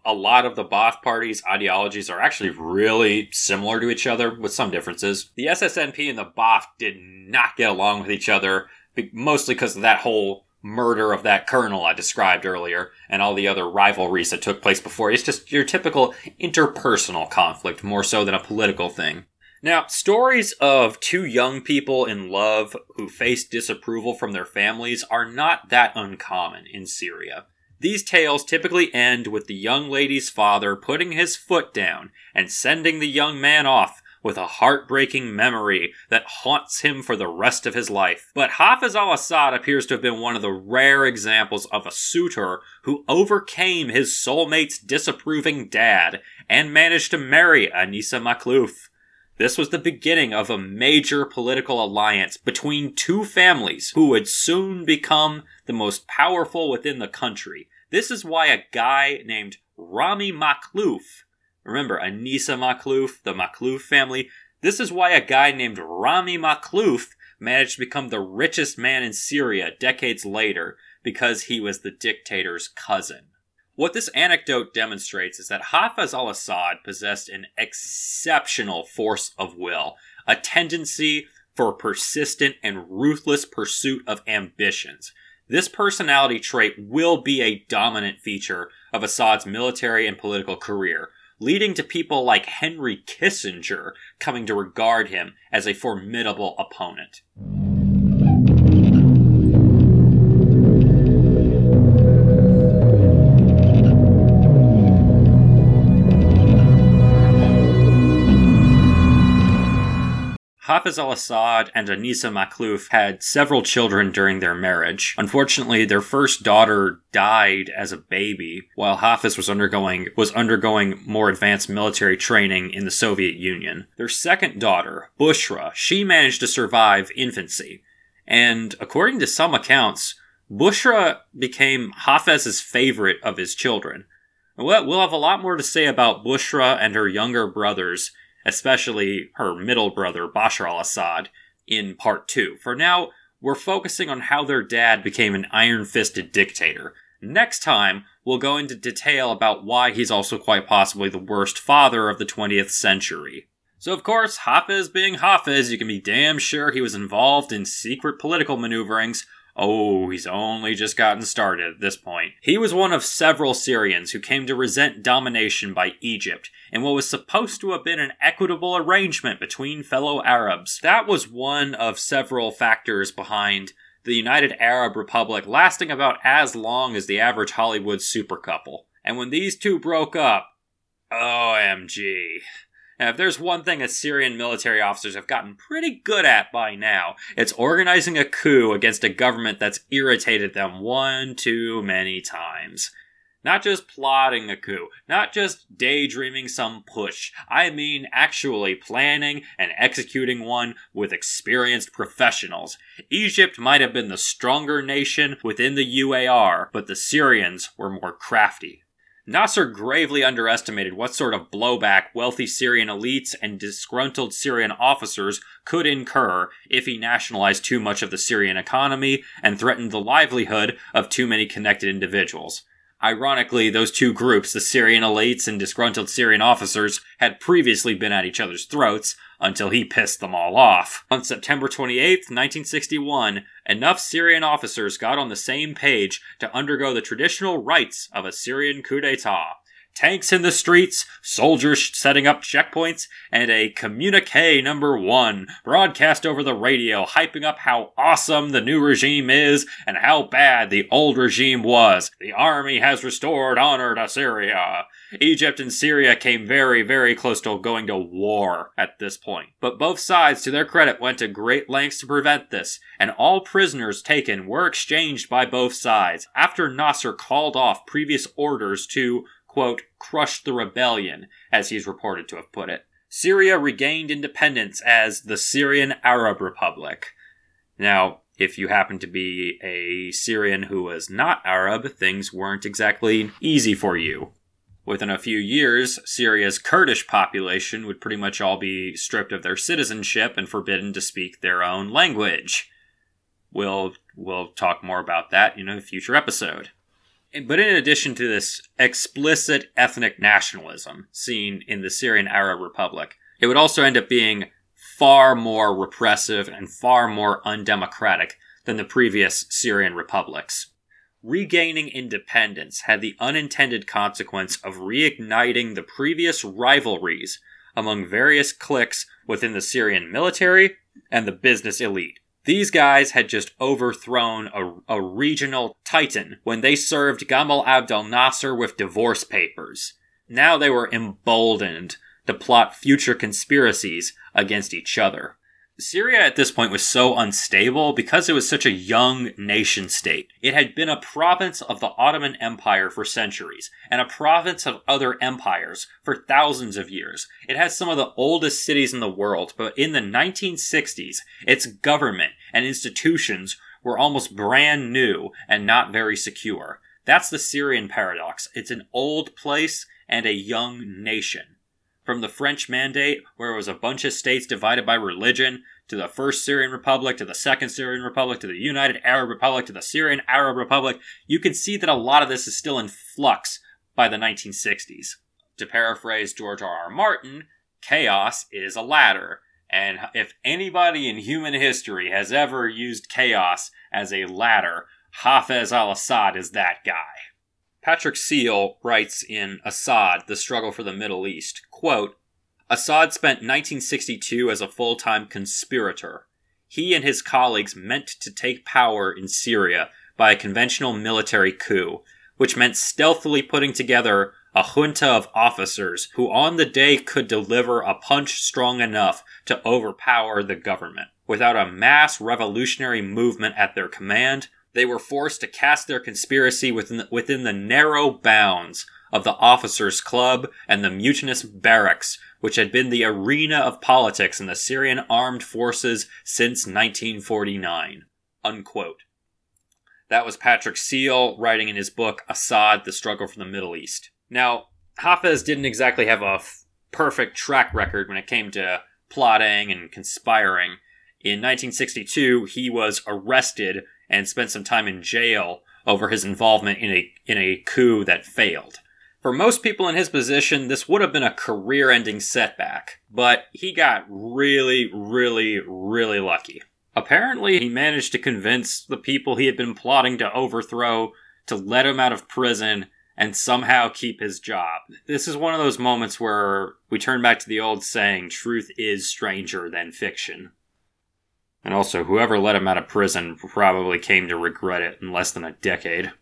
a lot of the Baath party's ideologies are actually really similar to each other with some differences. The SSNP and the Baath did not get along with each other, mostly because of that whole murder of that colonel I described earlier and all the other rivalries that took place before. It's just your typical interpersonal conflict more so than a political thing. Now, stories of two young people in love who face disapproval from their families are not that uncommon in Syria. These tales typically end with the young lady's father putting his foot down and sending the young man off with a heartbreaking memory that haunts him for the rest of his life. But Hafiz al Assad appears to have been one of the rare examples of a suitor who overcame his soulmate's disapproving dad and managed to marry Anisa Makhlouf. This was the beginning of a major political alliance between two families who would soon become the most powerful within the country. This is why a guy named Rami Makhlouf, remember Anisa Makhlouf, the Makhlouf family, this is why a guy named Rami Makhlouf managed to become the richest man in Syria decades later because he was the dictator's cousin. What this anecdote demonstrates is that Hafez al Assad possessed an exceptional force of will, a tendency for persistent and ruthless pursuit of ambitions. This personality trait will be a dominant feature of Assad's military and political career, leading to people like Henry Kissinger coming to regard him as a formidable opponent. Hafiz al Assad and Anisa Makhlouf had several children during their marriage. Unfortunately, their first daughter died as a baby while Hafiz was undergoing was undergoing more advanced military training in the Soviet Union. Their second daughter, Bushra, she managed to survive infancy. And according to some accounts, Bushra became Hafez's favorite of his children. We'll have a lot more to say about Bushra and her younger brothers especially her middle brother, Bashar al Assad, in part two. For now, we're focusing on how their dad became an iron fisted dictator. Next time, we'll go into detail about why he's also quite possibly the worst father of the 20th century. So, of course, Hafiz being Hafiz, you can be damn sure he was involved in secret political maneuverings Oh, he's only just gotten started at this point. He was one of several Syrians who came to resent domination by Egypt in what was supposed to have been an equitable arrangement between fellow Arabs. That was one of several factors behind the United Arab Republic lasting about as long as the average Hollywood super couple. And when these two broke up, OMG. Now, if there's one thing Assyrian military officers have gotten pretty good at by now, it's organizing a coup against a government that's irritated them one too many times. Not just plotting a coup, not just daydreaming some push. I mean actually planning and executing one with experienced professionals. Egypt might have been the stronger nation within the UAR, but the Syrians were more crafty. Nasser gravely underestimated what sort of blowback wealthy Syrian elites and disgruntled Syrian officers could incur if he nationalized too much of the Syrian economy and threatened the livelihood of too many connected individuals. Ironically, those two groups, the Syrian elites and disgruntled Syrian officers, had previously been at each other's throats until he pissed them all off. On September 28, 1961, enough Syrian officers got on the same page to undergo the traditional rites of a Syrian coup d'etat tanks in the streets, soldiers setting up checkpoints, and a communique number one broadcast over the radio hyping up how awesome the new regime is and how bad the old regime was. The army has restored honor to Syria. Egypt and Syria came very, very close to going to war at this point. But both sides, to their credit, went to great lengths to prevent this, and all prisoners taken were exchanged by both sides after Nasser called off previous orders to quote, crushed the rebellion, as he's reported to have put it. Syria regained independence as the Syrian Arab Republic. Now, If you happen to be a Syrian who was not Arab, things weren't exactly easy for you. Within a few years, Syria's Kurdish population would pretty much all be stripped of their citizenship and forbidden to speak their own language. We'll we'll talk more about that in a future episode. But in addition to this explicit ethnic nationalism seen in the Syrian Arab Republic, it would also end up being far more repressive and far more undemocratic than the previous Syrian republics. Regaining independence had the unintended consequence of reigniting the previous rivalries among various cliques within the Syrian military and the business elite. These guys had just overthrown a, a regional titan when they served Gamal Abdel Nasser with divorce papers. Now they were emboldened to plot future conspiracies against each other. Syria at this point was so unstable because it was such a young nation state. It had been a province of the Ottoman Empire for centuries, and a province of other empires for thousands of years. It has some of the oldest cities in the world, but in the 1960s, its government and institutions were almost brand new and not very secure. That's the Syrian paradox. It's an old place and a young nation from the French Mandate, where it was a bunch of states divided by religion, to the First Syrian Republic, to the Second Syrian Republic, to the United Arab Republic, to the Syrian Arab Republic, you can see that a lot of this is still in flux by the 1960s. To paraphrase George R. R. Martin, chaos is a ladder. And if anybody in human history has ever used chaos as a ladder, Hafez al Assad is that guy. Patrick Seale writes in Assad, The Struggle for the Middle East, quote, Assad spent 1962 as a full-time conspirator. He and his colleagues meant to take power in Syria by a conventional military coup, which meant stealthily putting together a junta of officers who on the day could deliver a punch strong enough to overpower the government. Without a mass revolutionary movement at their command, they were forced to cast their conspiracy within the, within the narrow bounds of the officers' club and the mutinous barracks, which had been the arena of politics in the Syrian armed forces since 1949. Unquote. That was Patrick Seale writing in his book Assad: The Struggle for the Middle East. Now, Hafez didn't exactly have a f- perfect track record when it came to plotting and conspiring. In 1962, he was arrested and spent some time in jail over his involvement in a in a coup that failed. For most people in his position, this would have been a career-ending setback, but he got really, really, really lucky. Apparently, he managed to convince the people he had been plotting to overthrow to let him out of prison and somehow keep his job. This is one of those moments where we turn back to the old saying, truth is stranger than fiction. And also, whoever let him out of prison probably came to regret it in less than a decade.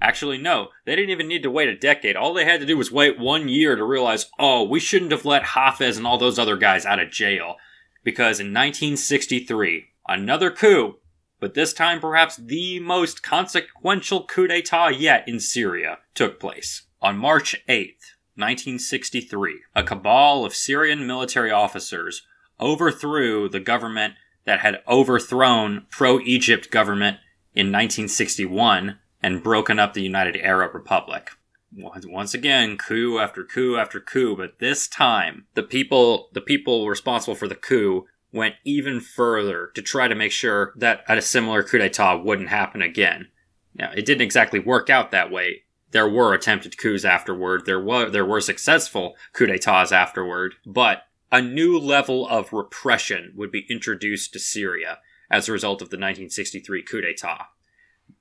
Actually, no, they didn't even need to wait a decade. All they had to do was wait one year to realize, oh, we shouldn't have let Hafez and all those other guys out of jail. Because in 1963, another coup, but this time perhaps the most consequential coup d'etat yet in Syria, took place. On March 8th, 1963, a cabal of Syrian military officers overthrew the government that had overthrown pro-Egypt government in 1961 and broken up the United Arab Republic. Once again, coup after coup after coup, but this time the people the people responsible for the coup went even further to try to make sure that a similar coup d'etat wouldn't happen again. Now, it didn't exactly work out that way. There were attempted coups afterward. There were there were successful coup d'etats afterward, but a new level of repression would be introduced to Syria as a result of the 1963 coup d'etat.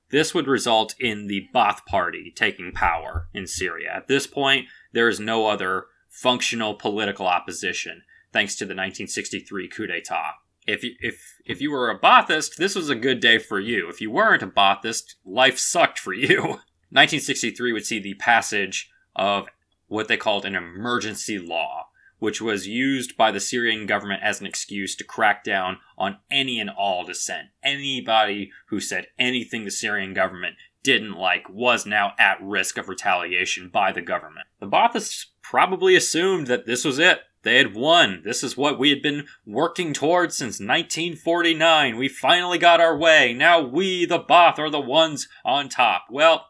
This would result in the Ba'ath Party taking power in Syria. At this point, there is no other functional political opposition, thanks to the 1963 coup d'etat. If you, if if you were a Ba'athist, this was a good day for you. If you weren't a Ba'athist, life sucked for you. 1963 would see the passage of what they called an emergency law, which was used by the Syrian government as an excuse to crack down on any and all dissent. Anybody who said anything the Syrian government didn't like was now at risk of retaliation by the government. The Baathists probably assumed that this was it. They had won. This is what we had been working towards since 1949. We finally got our way. Now we, the Ba'ath, are the ones on top. Well,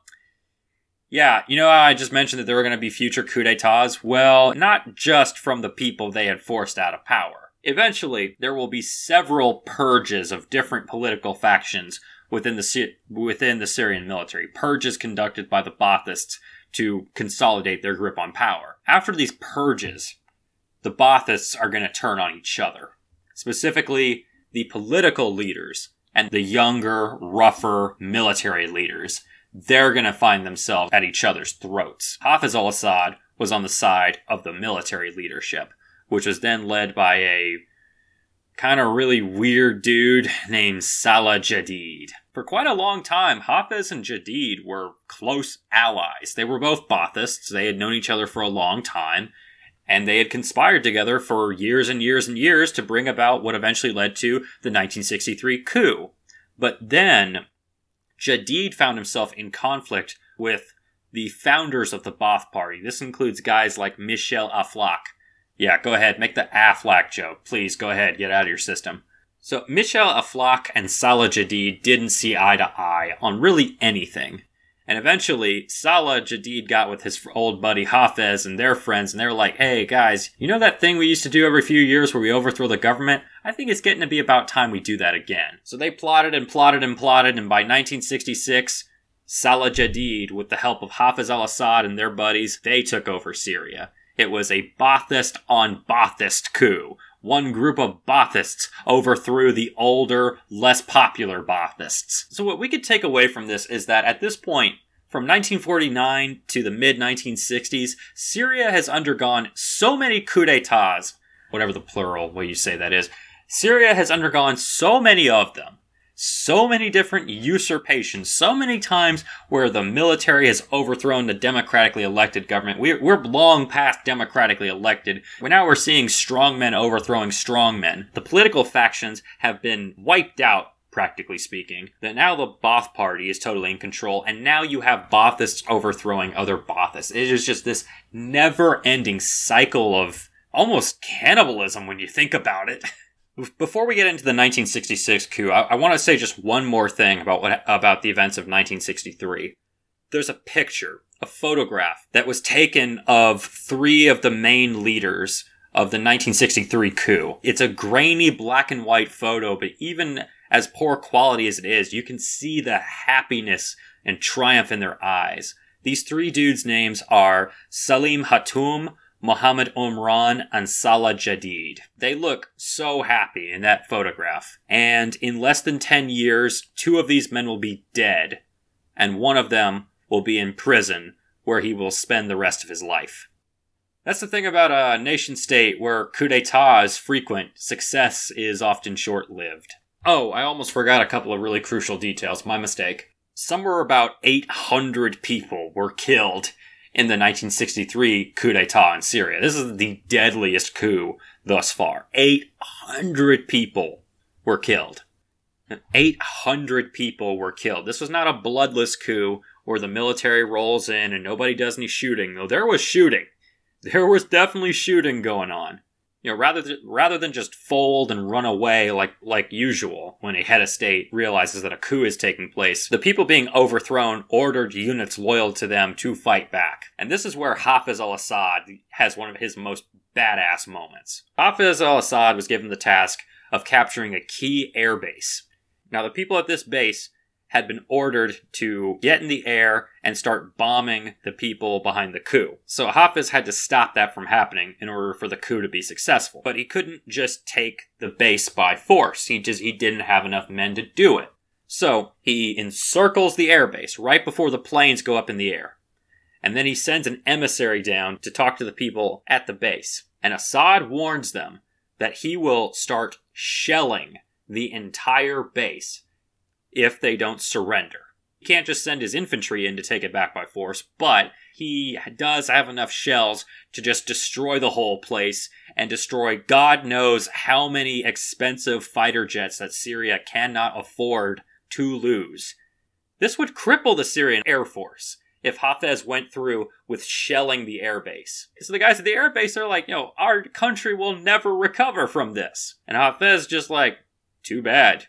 yeah, you know I just mentioned that there were going to be future coups d'etats? Well, not just from the people they had forced out of power. Eventually, there will be several purges of different political factions within the within the Syrian military. Purges conducted by the Baathists to consolidate their grip on power. After these purges, the Baathists are going to turn on each other. Specifically, the political leaders and the younger, rougher military leaders. They're going to find themselves at each other's throats. Hafiz al Assad was on the side of the military leadership, which was then led by a kind of really weird dude named Salah Jadid. For quite a long time, Hafez and Jadid were close allies. They were both Baathists, they had known each other for a long time, and they had conspired together for years and years and years to bring about what eventually led to the 1963 coup. But then, Jadid found himself in conflict with the founders of the Ba'ath Party. This includes guys like Michel Aflaq, yeah, go ahead. Make the Aflac joke. Please go ahead. Get out of your system. So, Michel Aflaq and Salah Jadid didn't see eye to eye on really anything. And eventually, Salah Jadid got with his old buddy Hafez and their friends, and they were like, hey guys, you know that thing we used to do every few years where we overthrow the government? I think it's getting to be about time we do that again. So they plotted and plotted and plotted, and by 1966, Salah Jadid, with the help of Hafez al Assad and their buddies, they took over Syria. It was a Baathist on Baathist coup. One group of Baathists overthrew the older, less popular Baathists. So what we could take away from this is that at this point, from 1949 to the mid 1960s, Syria has undergone so many coups d'etats, whatever the plural way you say that is. Syria has undergone so many of them so many different usurpations, so many times where the military has overthrown the democratically elected government. We're, we're long past democratically elected. We're now we're seeing strong men overthrowing strong men. The political factions have been wiped out practically speaking, that now the Ba'ath party is totally in control, and now you have Baathists overthrowing other Baathists. It is just this never ending cycle of almost cannibalism when you think about it. Before we get into the 1966 coup, I, I want to say just one more thing about what about the events of 1963. There's a picture, a photograph that was taken of three of the main leaders of the 1963 coup. It's a grainy black and white photo, but even as poor quality as it is, you can see the happiness and triumph in their eyes. These three dudes' names are Salim Hatoum, Mohammed Omran and Salah Jadid. They look so happy in that photograph. And in less than 10 years, two of these men will be dead, and one of them will be in prison where he will spend the rest of his life. That's the thing about a nation state where coup d'etat is frequent, success is often short lived. Oh, I almost forgot a couple of really crucial details. My mistake. Somewhere about 800 people were killed in the 1963 coup d'etat in Syria. This is the deadliest coup thus far. 800 people were killed. 800 people were killed. This was not a bloodless coup where the military rolls in and nobody does any shooting, though there was shooting. There was definitely shooting going on you know, rather th- rather than just fold and run away like like usual when a head of state realizes that a coup is taking place, the people being overthrown ordered units loyal to them to fight back. And this is where Hafiz al-Assad has one of his most badass moments. Hafiz al-Assad was given the task of capturing a key airbase. Now the people at this base had been ordered to get in the air and start bombing the people behind the coup. So Hafez had to stop that from happening in order for the coup to be successful. But he couldn't just take the base by force. He just he didn't have enough men to do it. So he encircles the airbase right before the planes go up in the air. And then he sends an emissary down to talk to the people at the base. And Assad warns them that he will start shelling the entire base if they don't surrender. He can't just send his infantry in to take it back by force, but he does have enough shells to just destroy the whole place and destroy God knows how many expensive fighter jets that Syria cannot afford to lose. This would cripple the Syrian Air Force. if Hafez went through with shelling the airbase. So the guys at the airbase are like, you know, our country will never recover from this. And Hafez just like, too bad.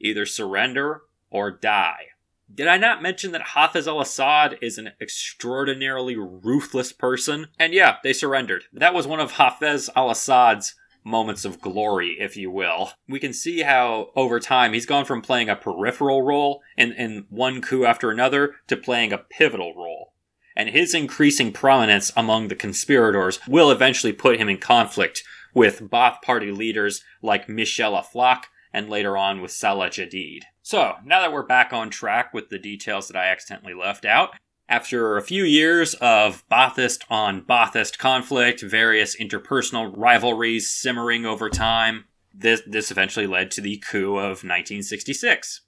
Either surrender or die. Did I not mention that Hafez al Assad is an extraordinarily ruthless person? And yeah, they surrendered. That was one of Hafez al Assad's moments of glory, if you will. We can see how over time he's gone from playing a peripheral role in, in one coup after another to playing a pivotal role. And his increasing prominence among the conspirators will eventually put him in conflict with Ba'ath Party leaders like Michel Aflaq and later on with Salah Jadid. So, now that we're back on track with the details that I accidentally left out, after a few years of Ba'athist on Ba'athist conflict, various interpersonal rivalries simmering over time, this, this eventually led to the coup of 1966.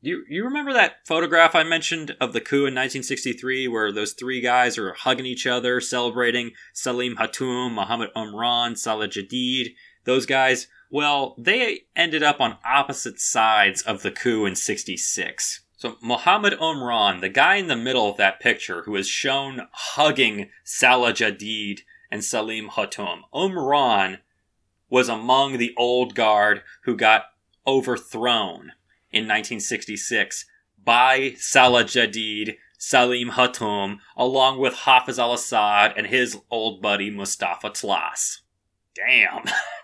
You, you remember that photograph I mentioned of the coup in 1963 where those three guys are hugging each other, celebrating Salim Hatoum, Mohammed Omran, Salah Jadid? Those guys, well, they ended up on opposite sides of the coup in 66. So Mohammed Omran, the guy in the middle of that picture who is shown hugging Salah Jadid and Salim Hatoum, Omran was among the old guard who got overthrown in 1966 by Salah Jadid, Salim Hatoum, along with Hafiz al-Assad and his old buddy Mustafa Tlass. Damn.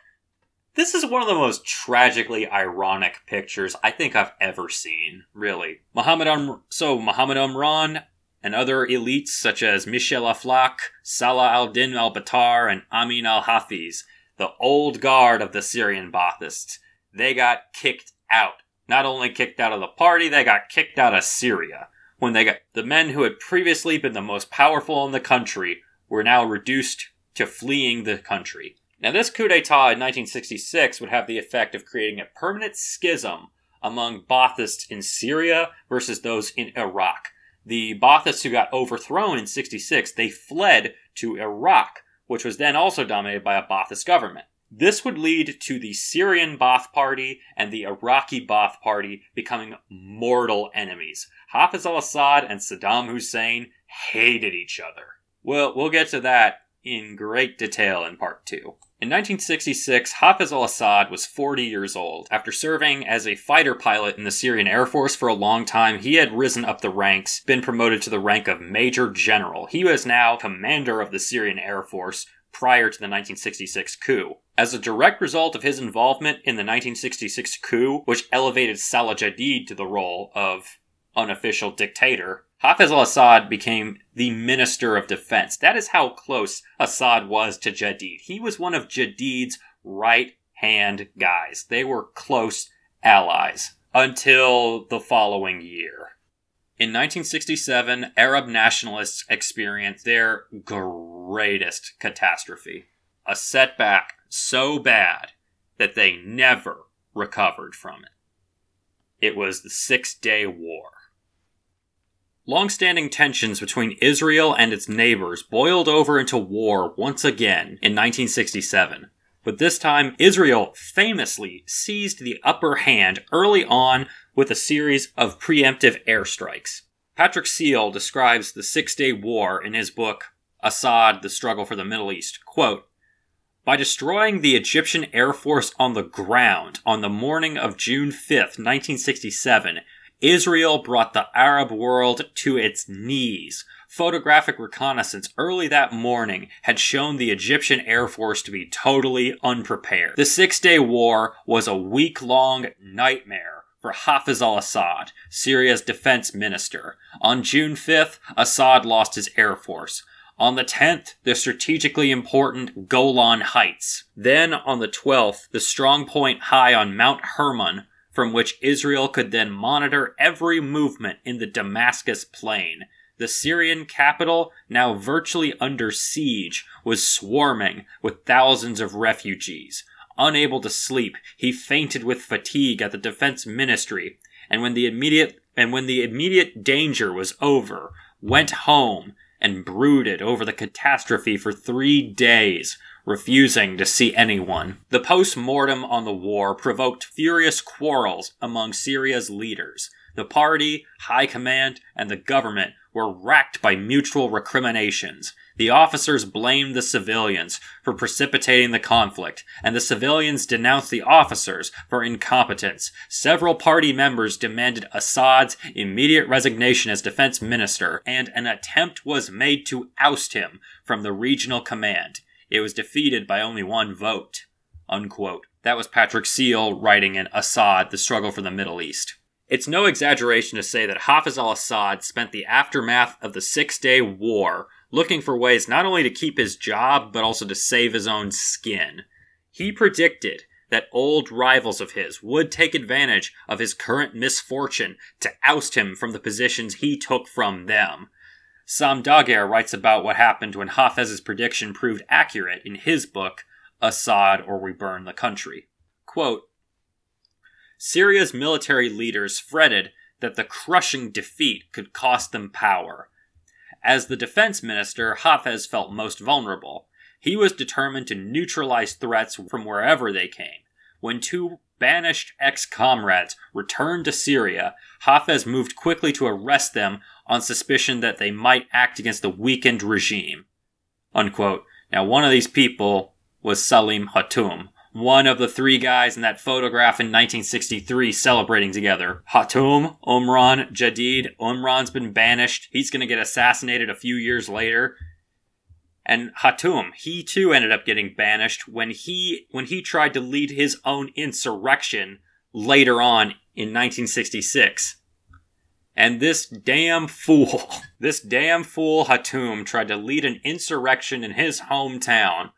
This is one of the most tragically ironic pictures I think I've ever seen, really. Muhammad um, so Muhammad Omran and other elites such as Michel Aflaq, Salah al-Din al-Bitar, and Amin al-Hafiz, the old guard of the Syrian Baathists, they got kicked out. Not only kicked out of the party, they got kicked out of Syria. When they got the men who had previously been the most powerful in the country were now reduced to fleeing the country. Now, this coup d'etat in 1966 would have the effect of creating a permanent schism among Baathists in Syria versus those in Iraq. The Baathists who got overthrown in 66, they fled to Iraq, which was then also dominated by a Baathist government. This would lead to the Syrian Baath Party and the Iraqi Baath Party becoming mortal enemies. Hafiz al Assad and Saddam Hussein hated each other. Well, we'll get to that in great detail in part two. In 1966, Hafiz al Assad was 40 years old. After serving as a fighter pilot in the Syrian Air Force for a long time, he had risen up the ranks, been promoted to the rank of Major General. He was now commander of the Syrian Air Force prior to the 1966 coup. As a direct result of his involvement in the 1966 coup, which elevated Salah Jadid to the role of unofficial dictator, Hafez al Assad became the Minister of Defense. That is how close Assad was to Jadid. He was one of Jadid's right hand guys. They were close allies until the following year. In 1967, Arab nationalists experienced their greatest catastrophe. A setback so bad that they never recovered from it. It was the Six Day War. Long-standing tensions between Israel and its neighbors boiled over into war once again in 1967. But this time, Israel famously seized the upper hand early on with a series of preemptive airstrikes. Patrick Seale describes the Six Day War in his book, Assad, The Struggle for the Middle East. Quote, by destroying the Egyptian Air Force on the ground on the morning of June 5th, 1967, Israel brought the Arab world to its knees. Photographic reconnaissance early that morning had shown the Egyptian Air Force to be totally unprepared. The Six Day War was a week long nightmare for Hafiz al Assad, Syria's defense minister. On June 5th, Assad lost his Air Force. On the 10th, the strategically important Golan Heights. Then, on the 12th, the strong point high on Mount Hermon from which Israel could then monitor every movement in the Damascus plain. The Syrian capital, now virtually under siege, was swarming with thousands of refugees. Unable to sleep, he fainted with fatigue at the defense ministry, and when the immediate and when the immediate danger was over, went home and brooded over the catastrophe for three days, refusing to see anyone. The post mortem on the war provoked furious quarrels among Syria's leaders. The party, high command, and the government were racked by mutual recriminations. The officers blamed the civilians for precipitating the conflict, and the civilians denounced the officers for incompetence. Several party members demanded Assad's immediate resignation as defense minister, and an attempt was made to oust him from the regional command. It was defeated by only one vote. Unquote. That was Patrick Seale writing in Assad, The Struggle for the Middle East. It's no exaggeration to say that Hafiz al Assad spent the aftermath of the Six Day War looking for ways not only to keep his job, but also to save his own skin. He predicted that old rivals of his would take advantage of his current misfortune to oust him from the positions he took from them. Sam Dagher writes about what happened when Hafez's prediction proved accurate in his book, Assad or We Burn the Country. Quote, Syria's military leaders fretted that the crushing defeat could cost them power. As the defense minister, Hafez felt most vulnerable. He was determined to neutralize threats from wherever they came. When two banished ex comrades returned to Syria, Hafez moved quickly to arrest them on suspicion that they might act against the weakened regime. Unquote. Now, one of these people was Salim Hatoum, one of the three guys in that photograph in 1963 celebrating together. Hatoum, Omran, Jadid. Omran's been banished. He's going to get assassinated a few years later. And Hatoum, he too ended up getting banished when he when he tried to lead his own insurrection later on in 1966. And this damn fool, this damn fool Hatoum tried to lead an insurrection in his hometown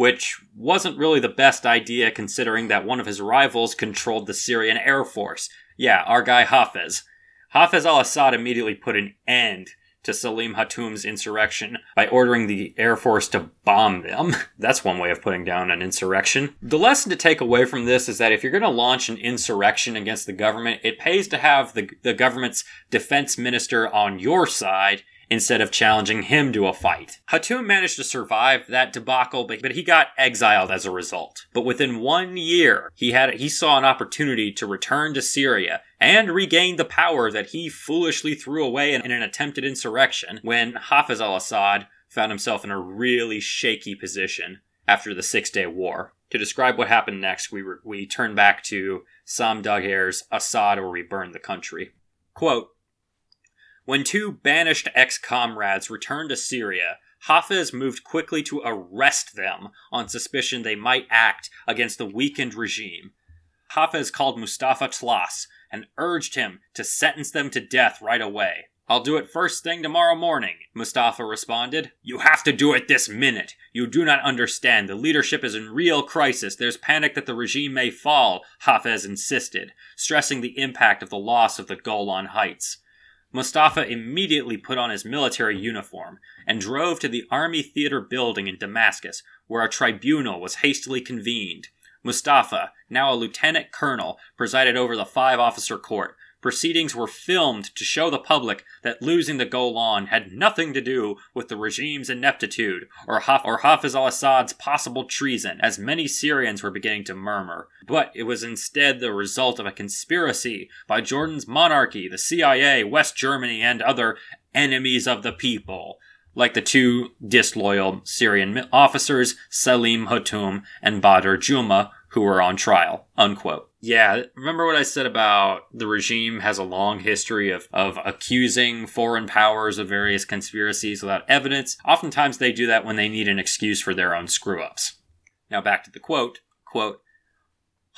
which wasn't really the best idea considering that one of his rivals controlled the Syrian Air Force. Yeah, our guy Hafez. Hafez al Assad immediately put an end to Salim Hatoum's insurrection by ordering the Air Force to bomb them. That's one way of putting down an insurrection. The lesson to take away from this is that if you're going to launch an insurrection against the government, it pays to have the, the government's defense minister on your side instead of challenging him to a fight. Hatoum managed to survive that debacle, but, but he got exiled as a result. But within one year, he had he saw an opportunity to return to Syria and regain the power that he foolishly threw away in, an attempted insurrection when Hafiz al-Assad found himself in a really shaky position after the Six Day War. To describe what happened next, we, re- we turn back to Sam Dagher's Assad or We Burn the Country. Quote, when two banished ex comrades returned to Syria, Hafez moved quickly to arrest them on suspicion they might act against the weakened regime. Hafez called Mustafa Tlass and urged him to sentence them to death right away. I'll do it first thing tomorrow morning, Mustafa responded. You have to do it this minute. You do not understand. The leadership is in real crisis. There's panic that the regime may fall, Hafez insisted, stressing the impact of the loss of the Golan Heights. Mustafa immediately put on his military uniform and drove to the Army Theater building in Damascus, where a tribunal was hastily convened. Mustafa, now a lieutenant colonel, presided over the five officer court, Proceedings were filmed to show the public that losing the Golan had nothing to do with the regime's ineptitude or, Haf- or Hafiz al Assad's possible treason, as many Syrians were beginning to murmur. But it was instead the result of a conspiracy by Jordan's monarchy, the CIA, West Germany, and other enemies of the people like the two disloyal Syrian officers, Salim Hatoum and Badr Juma, who were on trial. Unquote. Yeah, remember what I said about the regime has a long history of, of accusing foreign powers of various conspiracies without evidence? Oftentimes they do that when they need an excuse for their own screw ups. Now back to the quote. Quote,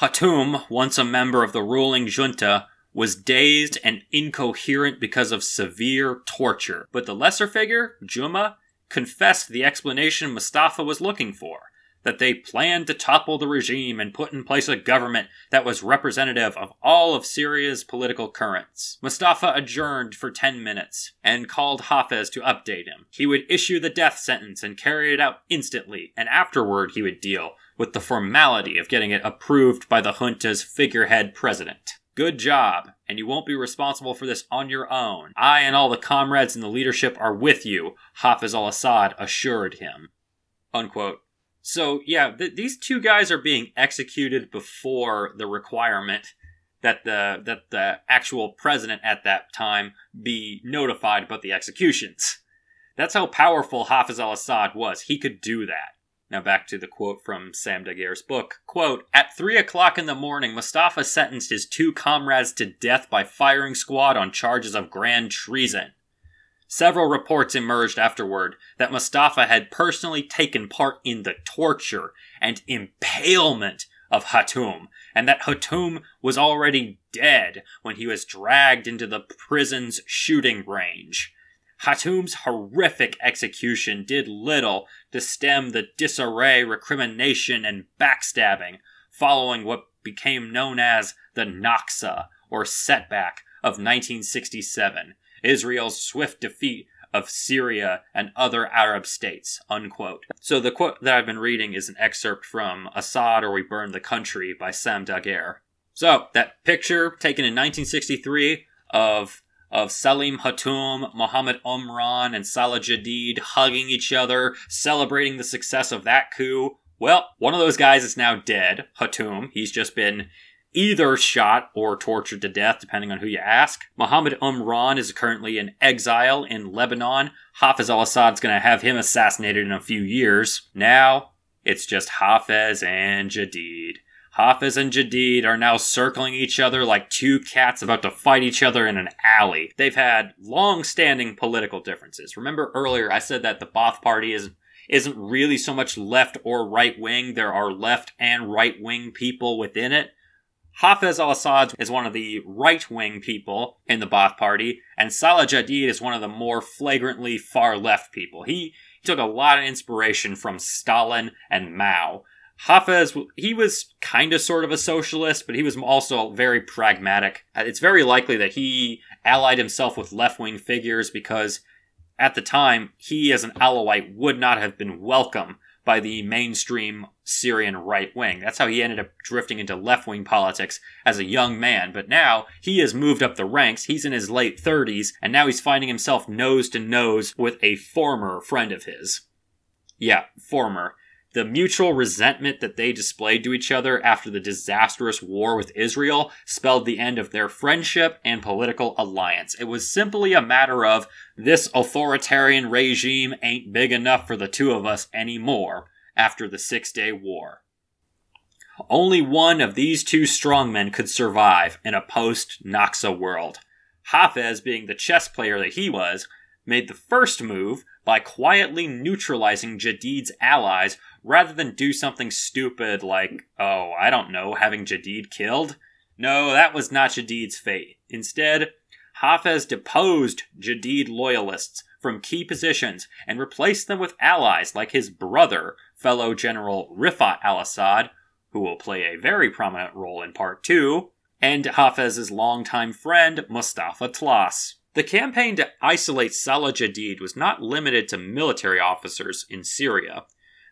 Hatoum, once a member of the ruling junta, was dazed and incoherent because of severe torture. But the lesser figure, Juma, confessed the explanation Mustafa was looking for that they planned to topple the regime and put in place a government that was representative of all of Syria's political currents. Mustafa adjourned for 10 minutes and called Hafez to update him. He would issue the death sentence and carry it out instantly, and afterward he would deal with the formality of getting it approved by the junta's figurehead president. Good job, and you won't be responsible for this on your own. I and all the comrades in the leadership are with you, Hafiz al Assad assured him. Unquote. So, yeah, th- these two guys are being executed before the requirement that the that the actual president at that time be notified about the executions. That's how powerful Hafiz al-Assad was. He could do that. Now back to the quote from Sam Dagher's book. Quote, At three o'clock in the morning, Mustafa sentenced his two comrades to death by firing squad on charges of grand treason. Several reports emerged afterward that Mustafa had personally taken part in the torture and impalement of Hatum, and that Hatum was already dead when he was dragged into the prison's shooting range. Hatum's horrific execution did little to stem the disarray, recrimination, and backstabbing following what became known as the Naksa, or setback, of 1967, Israel's swift defeat of Syria and other Arab states. Unquote. So the quote that I've been reading is an excerpt from Assad or We Burn the Country by Sam Dagher. So that picture taken in 1963 of of Salim Hatum, Mohammed Umran, and Salah Jadid hugging each other, celebrating the success of that coup. Well, one of those guys is now dead, Hatum. He's just been either shot or tortured to death, depending on who you ask. Mohammed Umran is currently in exile in Lebanon. Hafez al Assad's going to have him assassinated in a few years. Now, it's just Hafez and Jadid. Hafiz and Jadid are now circling each other like two cats about to fight each other in an alley. They've had long standing political differences. Remember earlier I said that the Ba'ath Party is isn't really so much left or right wing. There are left and right wing people within it. Hafez al Assad is one of the right wing people in the Ba'ath Party, and Salah Jadid is one of the more flagrantly far left people. He took a lot of inspiration from Stalin and Mao. Hafez, he was kind of sort of a socialist, but he was also very pragmatic. Uh, it's very likely that he allied himself with left wing figures because at the time, he as an Alawite would not have been welcome by the mainstream Syrian right wing. That's how he ended up drifting into left wing politics as a young man. But now he has moved up the ranks. He's in his late 30s, and now he's finding himself nose to nose with a former friend of his. Yeah, former the mutual resentment that they displayed to each other after the disastrous war with Israel spelled the end of their friendship and political alliance. It was simply a matter of this authoritarian regime ain't big enough for the two of us anymore after the Six Day War. Only one of these two strongmen could survive in a post Naksa world. Hafez, being the chess player that he was, made the first move by quietly neutralizing Jadid's allies rather than do something stupid like, oh, I don't know, having Jadid killed. No, that was not Jadid's fate. Instead, Hafez deposed Jadid loyalists from key positions and replaced them with allies like his brother, fellow General Rifat al Assad, who will play a very prominent role in Part 2, and Hafez's longtime friend, Mustafa Tlass. The campaign to isolate Salah Jadid was not limited to military officers in Syria.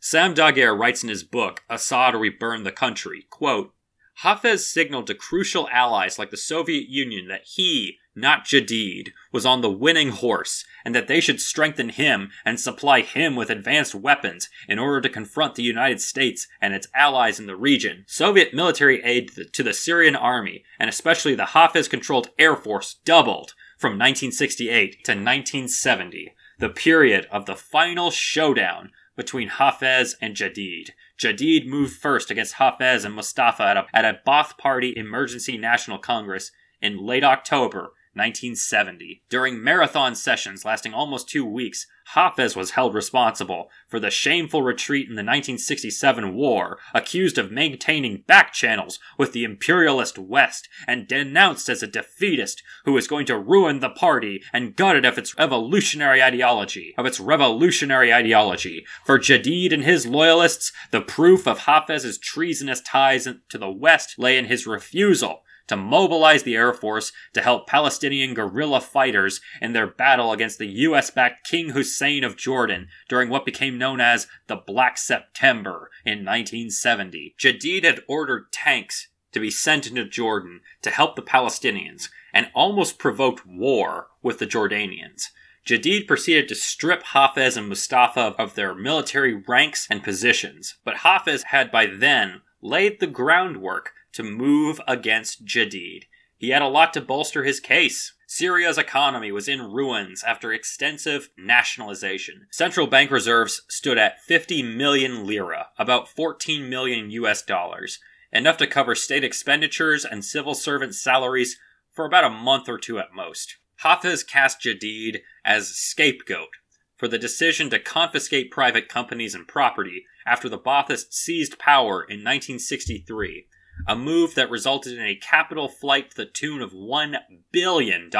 Sam Dagher writes in his book, Assad or We Burn the Country, quote, Hafez signaled to crucial allies like the Soviet Union that he, not Jadid, was on the winning horse, and that they should strengthen him and supply him with advanced weapons in order to confront the United States and its allies in the region. Soviet military aid to the Syrian army, and especially the Hafez controlled Air Force, doubled from 1968 to 1970, the period of the final showdown between Hafez and Jadid. Jadid moved first against Hafez and Mustafa at a, at a Ba'ath Party Emergency National Congress in late October 1970. During marathon sessions lasting almost two weeks, Hafez was held responsible for the shameful retreat in the 1967 war, accused of maintaining back channels with the imperialist West, and denounced as a defeatist who was going to ruin the party and gut it of its revolutionary ideology. Of its revolutionary ideology. For Jadid and his loyalists, the proof of Hafez's treasonous ties to the West lay in his refusal to mobilize the Air Force to help Palestinian guerrilla fighters in their battle against the US backed King Hussein of Jordan during what became known as the Black September in 1970. Jadid had ordered tanks to be sent into Jordan to help the Palestinians and almost provoked war with the Jordanians. Jadid proceeded to strip Hafez and Mustafa of their military ranks and positions, but Hafez had by then laid the groundwork to move against Jadid. He had a lot to bolster his case. Syria's economy was in ruins after extensive nationalization. Central bank reserves stood at 50 million lira, about 14 million US dollars, enough to cover state expenditures and civil servant salaries for about a month or two at most. Hafiz cast Jadid as scapegoat for the decision to confiscate private companies and property after the Baathists seized power in 1963, a move that resulted in a capital flight to the tune of $1 billion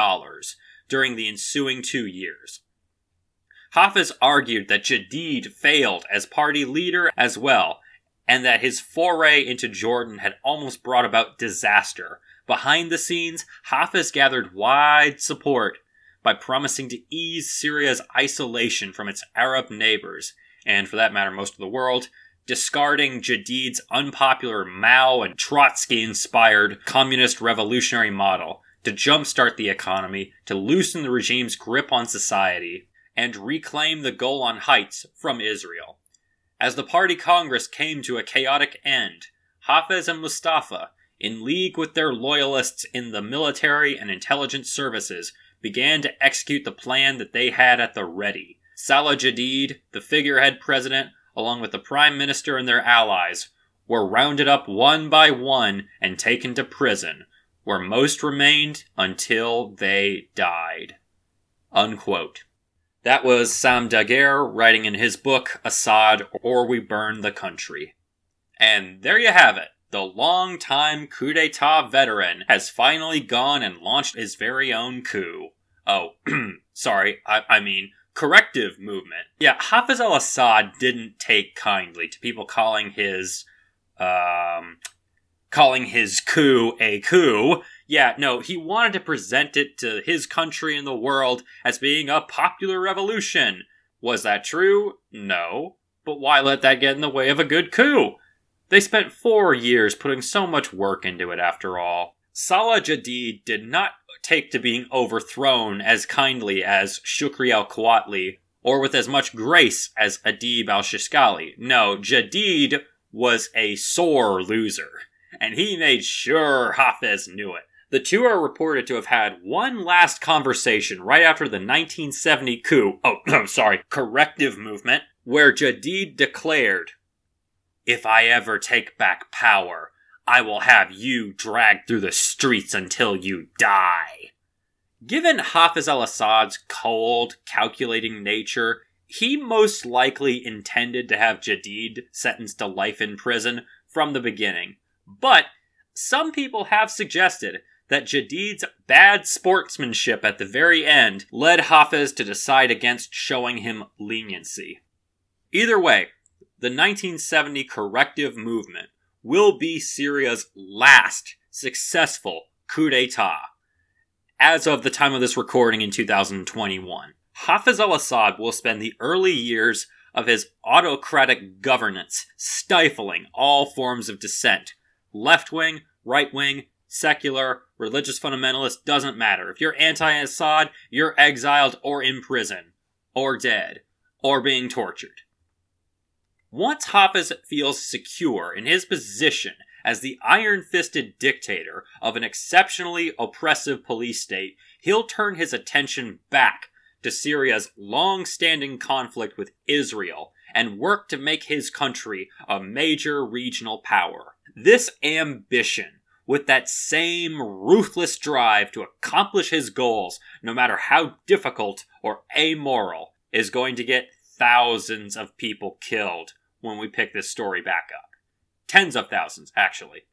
during the ensuing two years. Hafiz argued that Jadid failed as party leader as well, and that his foray into Jordan had almost brought about disaster. Behind the scenes, Hafiz gathered wide support by promising to ease Syria's isolation from its Arab neighbors, and for that matter, most of the world, discarding Jadid's unpopular Mao and Trotsky inspired communist revolutionary model to jumpstart the economy, to loosen the regime's grip on society, and reclaim the Golan Heights from Israel. As the party congress came to a chaotic end, Hafez and Mustafa, in league with their loyalists in the military and intelligence services, began to execute the plan that they had at the ready. Salah Jadid, the figurehead president, along with the prime minister and their allies, were rounded up one by one and taken to prison, where most remained until they died. Unquote. That was Sam Dagher writing in his book Assad or We Burn the Country. And there you have it. The long-time coup d'etat veteran has finally gone and launched his very own coup. Oh, sorry, I, I mean, corrective movement. Yeah, Hafiz al Assad didn't take kindly to people calling his, um, calling his coup a coup. Yeah, no, he wanted to present it to his country and the world as being a popular revolution. Was that true? No. But why let that get in the way of a good coup? They spent four years putting so much work into it after all. Salah Jadid did not take to being overthrown as kindly as Shukri al Quwatli or with as much grace as Adib al Shishkali. No, Jadid was a sore loser, and he made sure Hafez knew it. The two are reported to have had one last conversation right after the 1970 coup, oh, I'm sorry, corrective movement, where Jadid declared, if I ever take back power, I will have you dragged through the streets until you die. Given Hafiz al Assad's cold, calculating nature, he most likely intended to have Jadid sentenced to life in prison from the beginning. But some people have suggested that Jadid's bad sportsmanship at the very end led Hafiz to decide against showing him leniency. Either way, the 1970 corrective movement will be Syria's last successful coup d'etat as of the time of this recording in 2021. Hafiz al Assad will spend the early years of his autocratic governance stifling all forms of dissent. Left wing, right wing, secular, religious fundamentalist doesn't matter. If you're anti Assad, you're exiled or in prison, or dead, or being tortured. Once Hafez feels secure in his position as the iron fisted dictator of an exceptionally oppressive police state, he'll turn his attention back to Syria's long standing conflict with Israel and work to make his country a major regional power. This ambition, with that same ruthless drive to accomplish his goals, no matter how difficult or amoral, is going to get thousands of people killed when we pick this story back up. Tens of thousands, actually.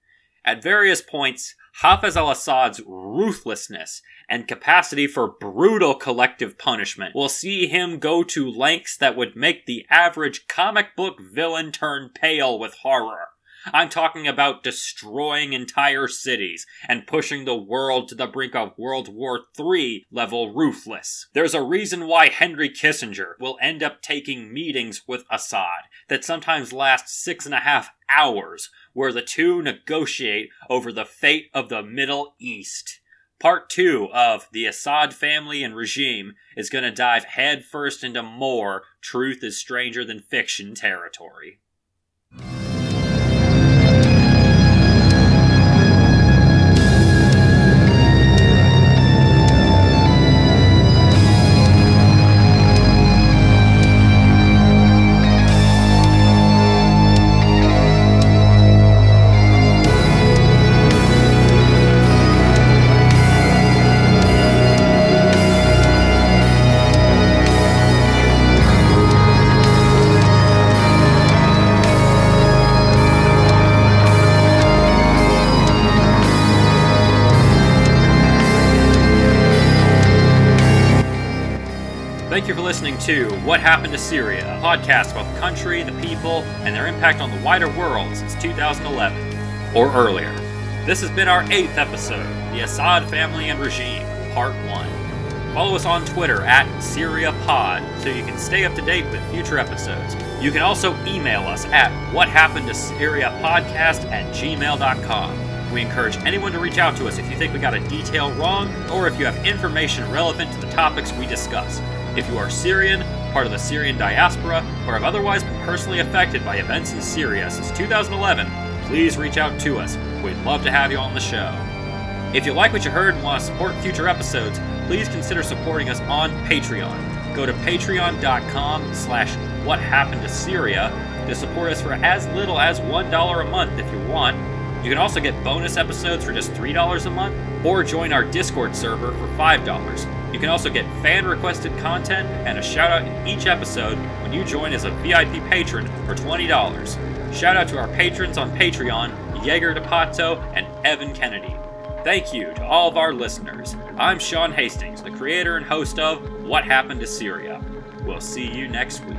At various points, Hafez al Assad's ruthlessness and capacity for brutal collective punishment will see him go to lengths that would make the average comic book villain turn pale with horror. I'm talking about destroying entire cities and pushing the world to the brink of World War III level ruthless. There's a reason why Henry Kissinger will end up taking meetings with Assad that sometimes last six and a half hours, where the two negotiate over the fate of the Middle East. Part two of The Assad Family and Regime is going to dive headfirst into more truth is stranger than fiction territory. To What Happened to Syria, a podcast about the country, the people, and their impact on the wider world since 2011, or earlier. This has been our eighth episode, The Assad Family and Regime, Part 1. Follow us on Twitter at SyriaPod so you can stay up to date with future episodes. You can also email us at whathappenedtosyriapodcast at gmail.com. We encourage anyone to reach out to us if you think we got a detail wrong or if you have information relevant to the topics we discuss. If you are Syrian, part of the Syrian diaspora, or have otherwise been personally affected by events in Syria since 2011, please reach out to us. We'd love to have you on the show. If you like what you heard and want to support future episodes, please consider supporting us on Patreon. Go to patreon.com slash what happened to Syria to support us for as little as $1 a month if you want. You can also get bonus episodes for just $3 a month, or join our Discord server for $5. You can also get fan requested content and a shout out in each episode when you join as a VIP patron for $20. Shout out to our patrons on Patreon, Jaeger DePato and Evan Kennedy. Thank you to all of our listeners. I'm Sean Hastings, the creator and host of What Happened to Syria. We'll see you next week.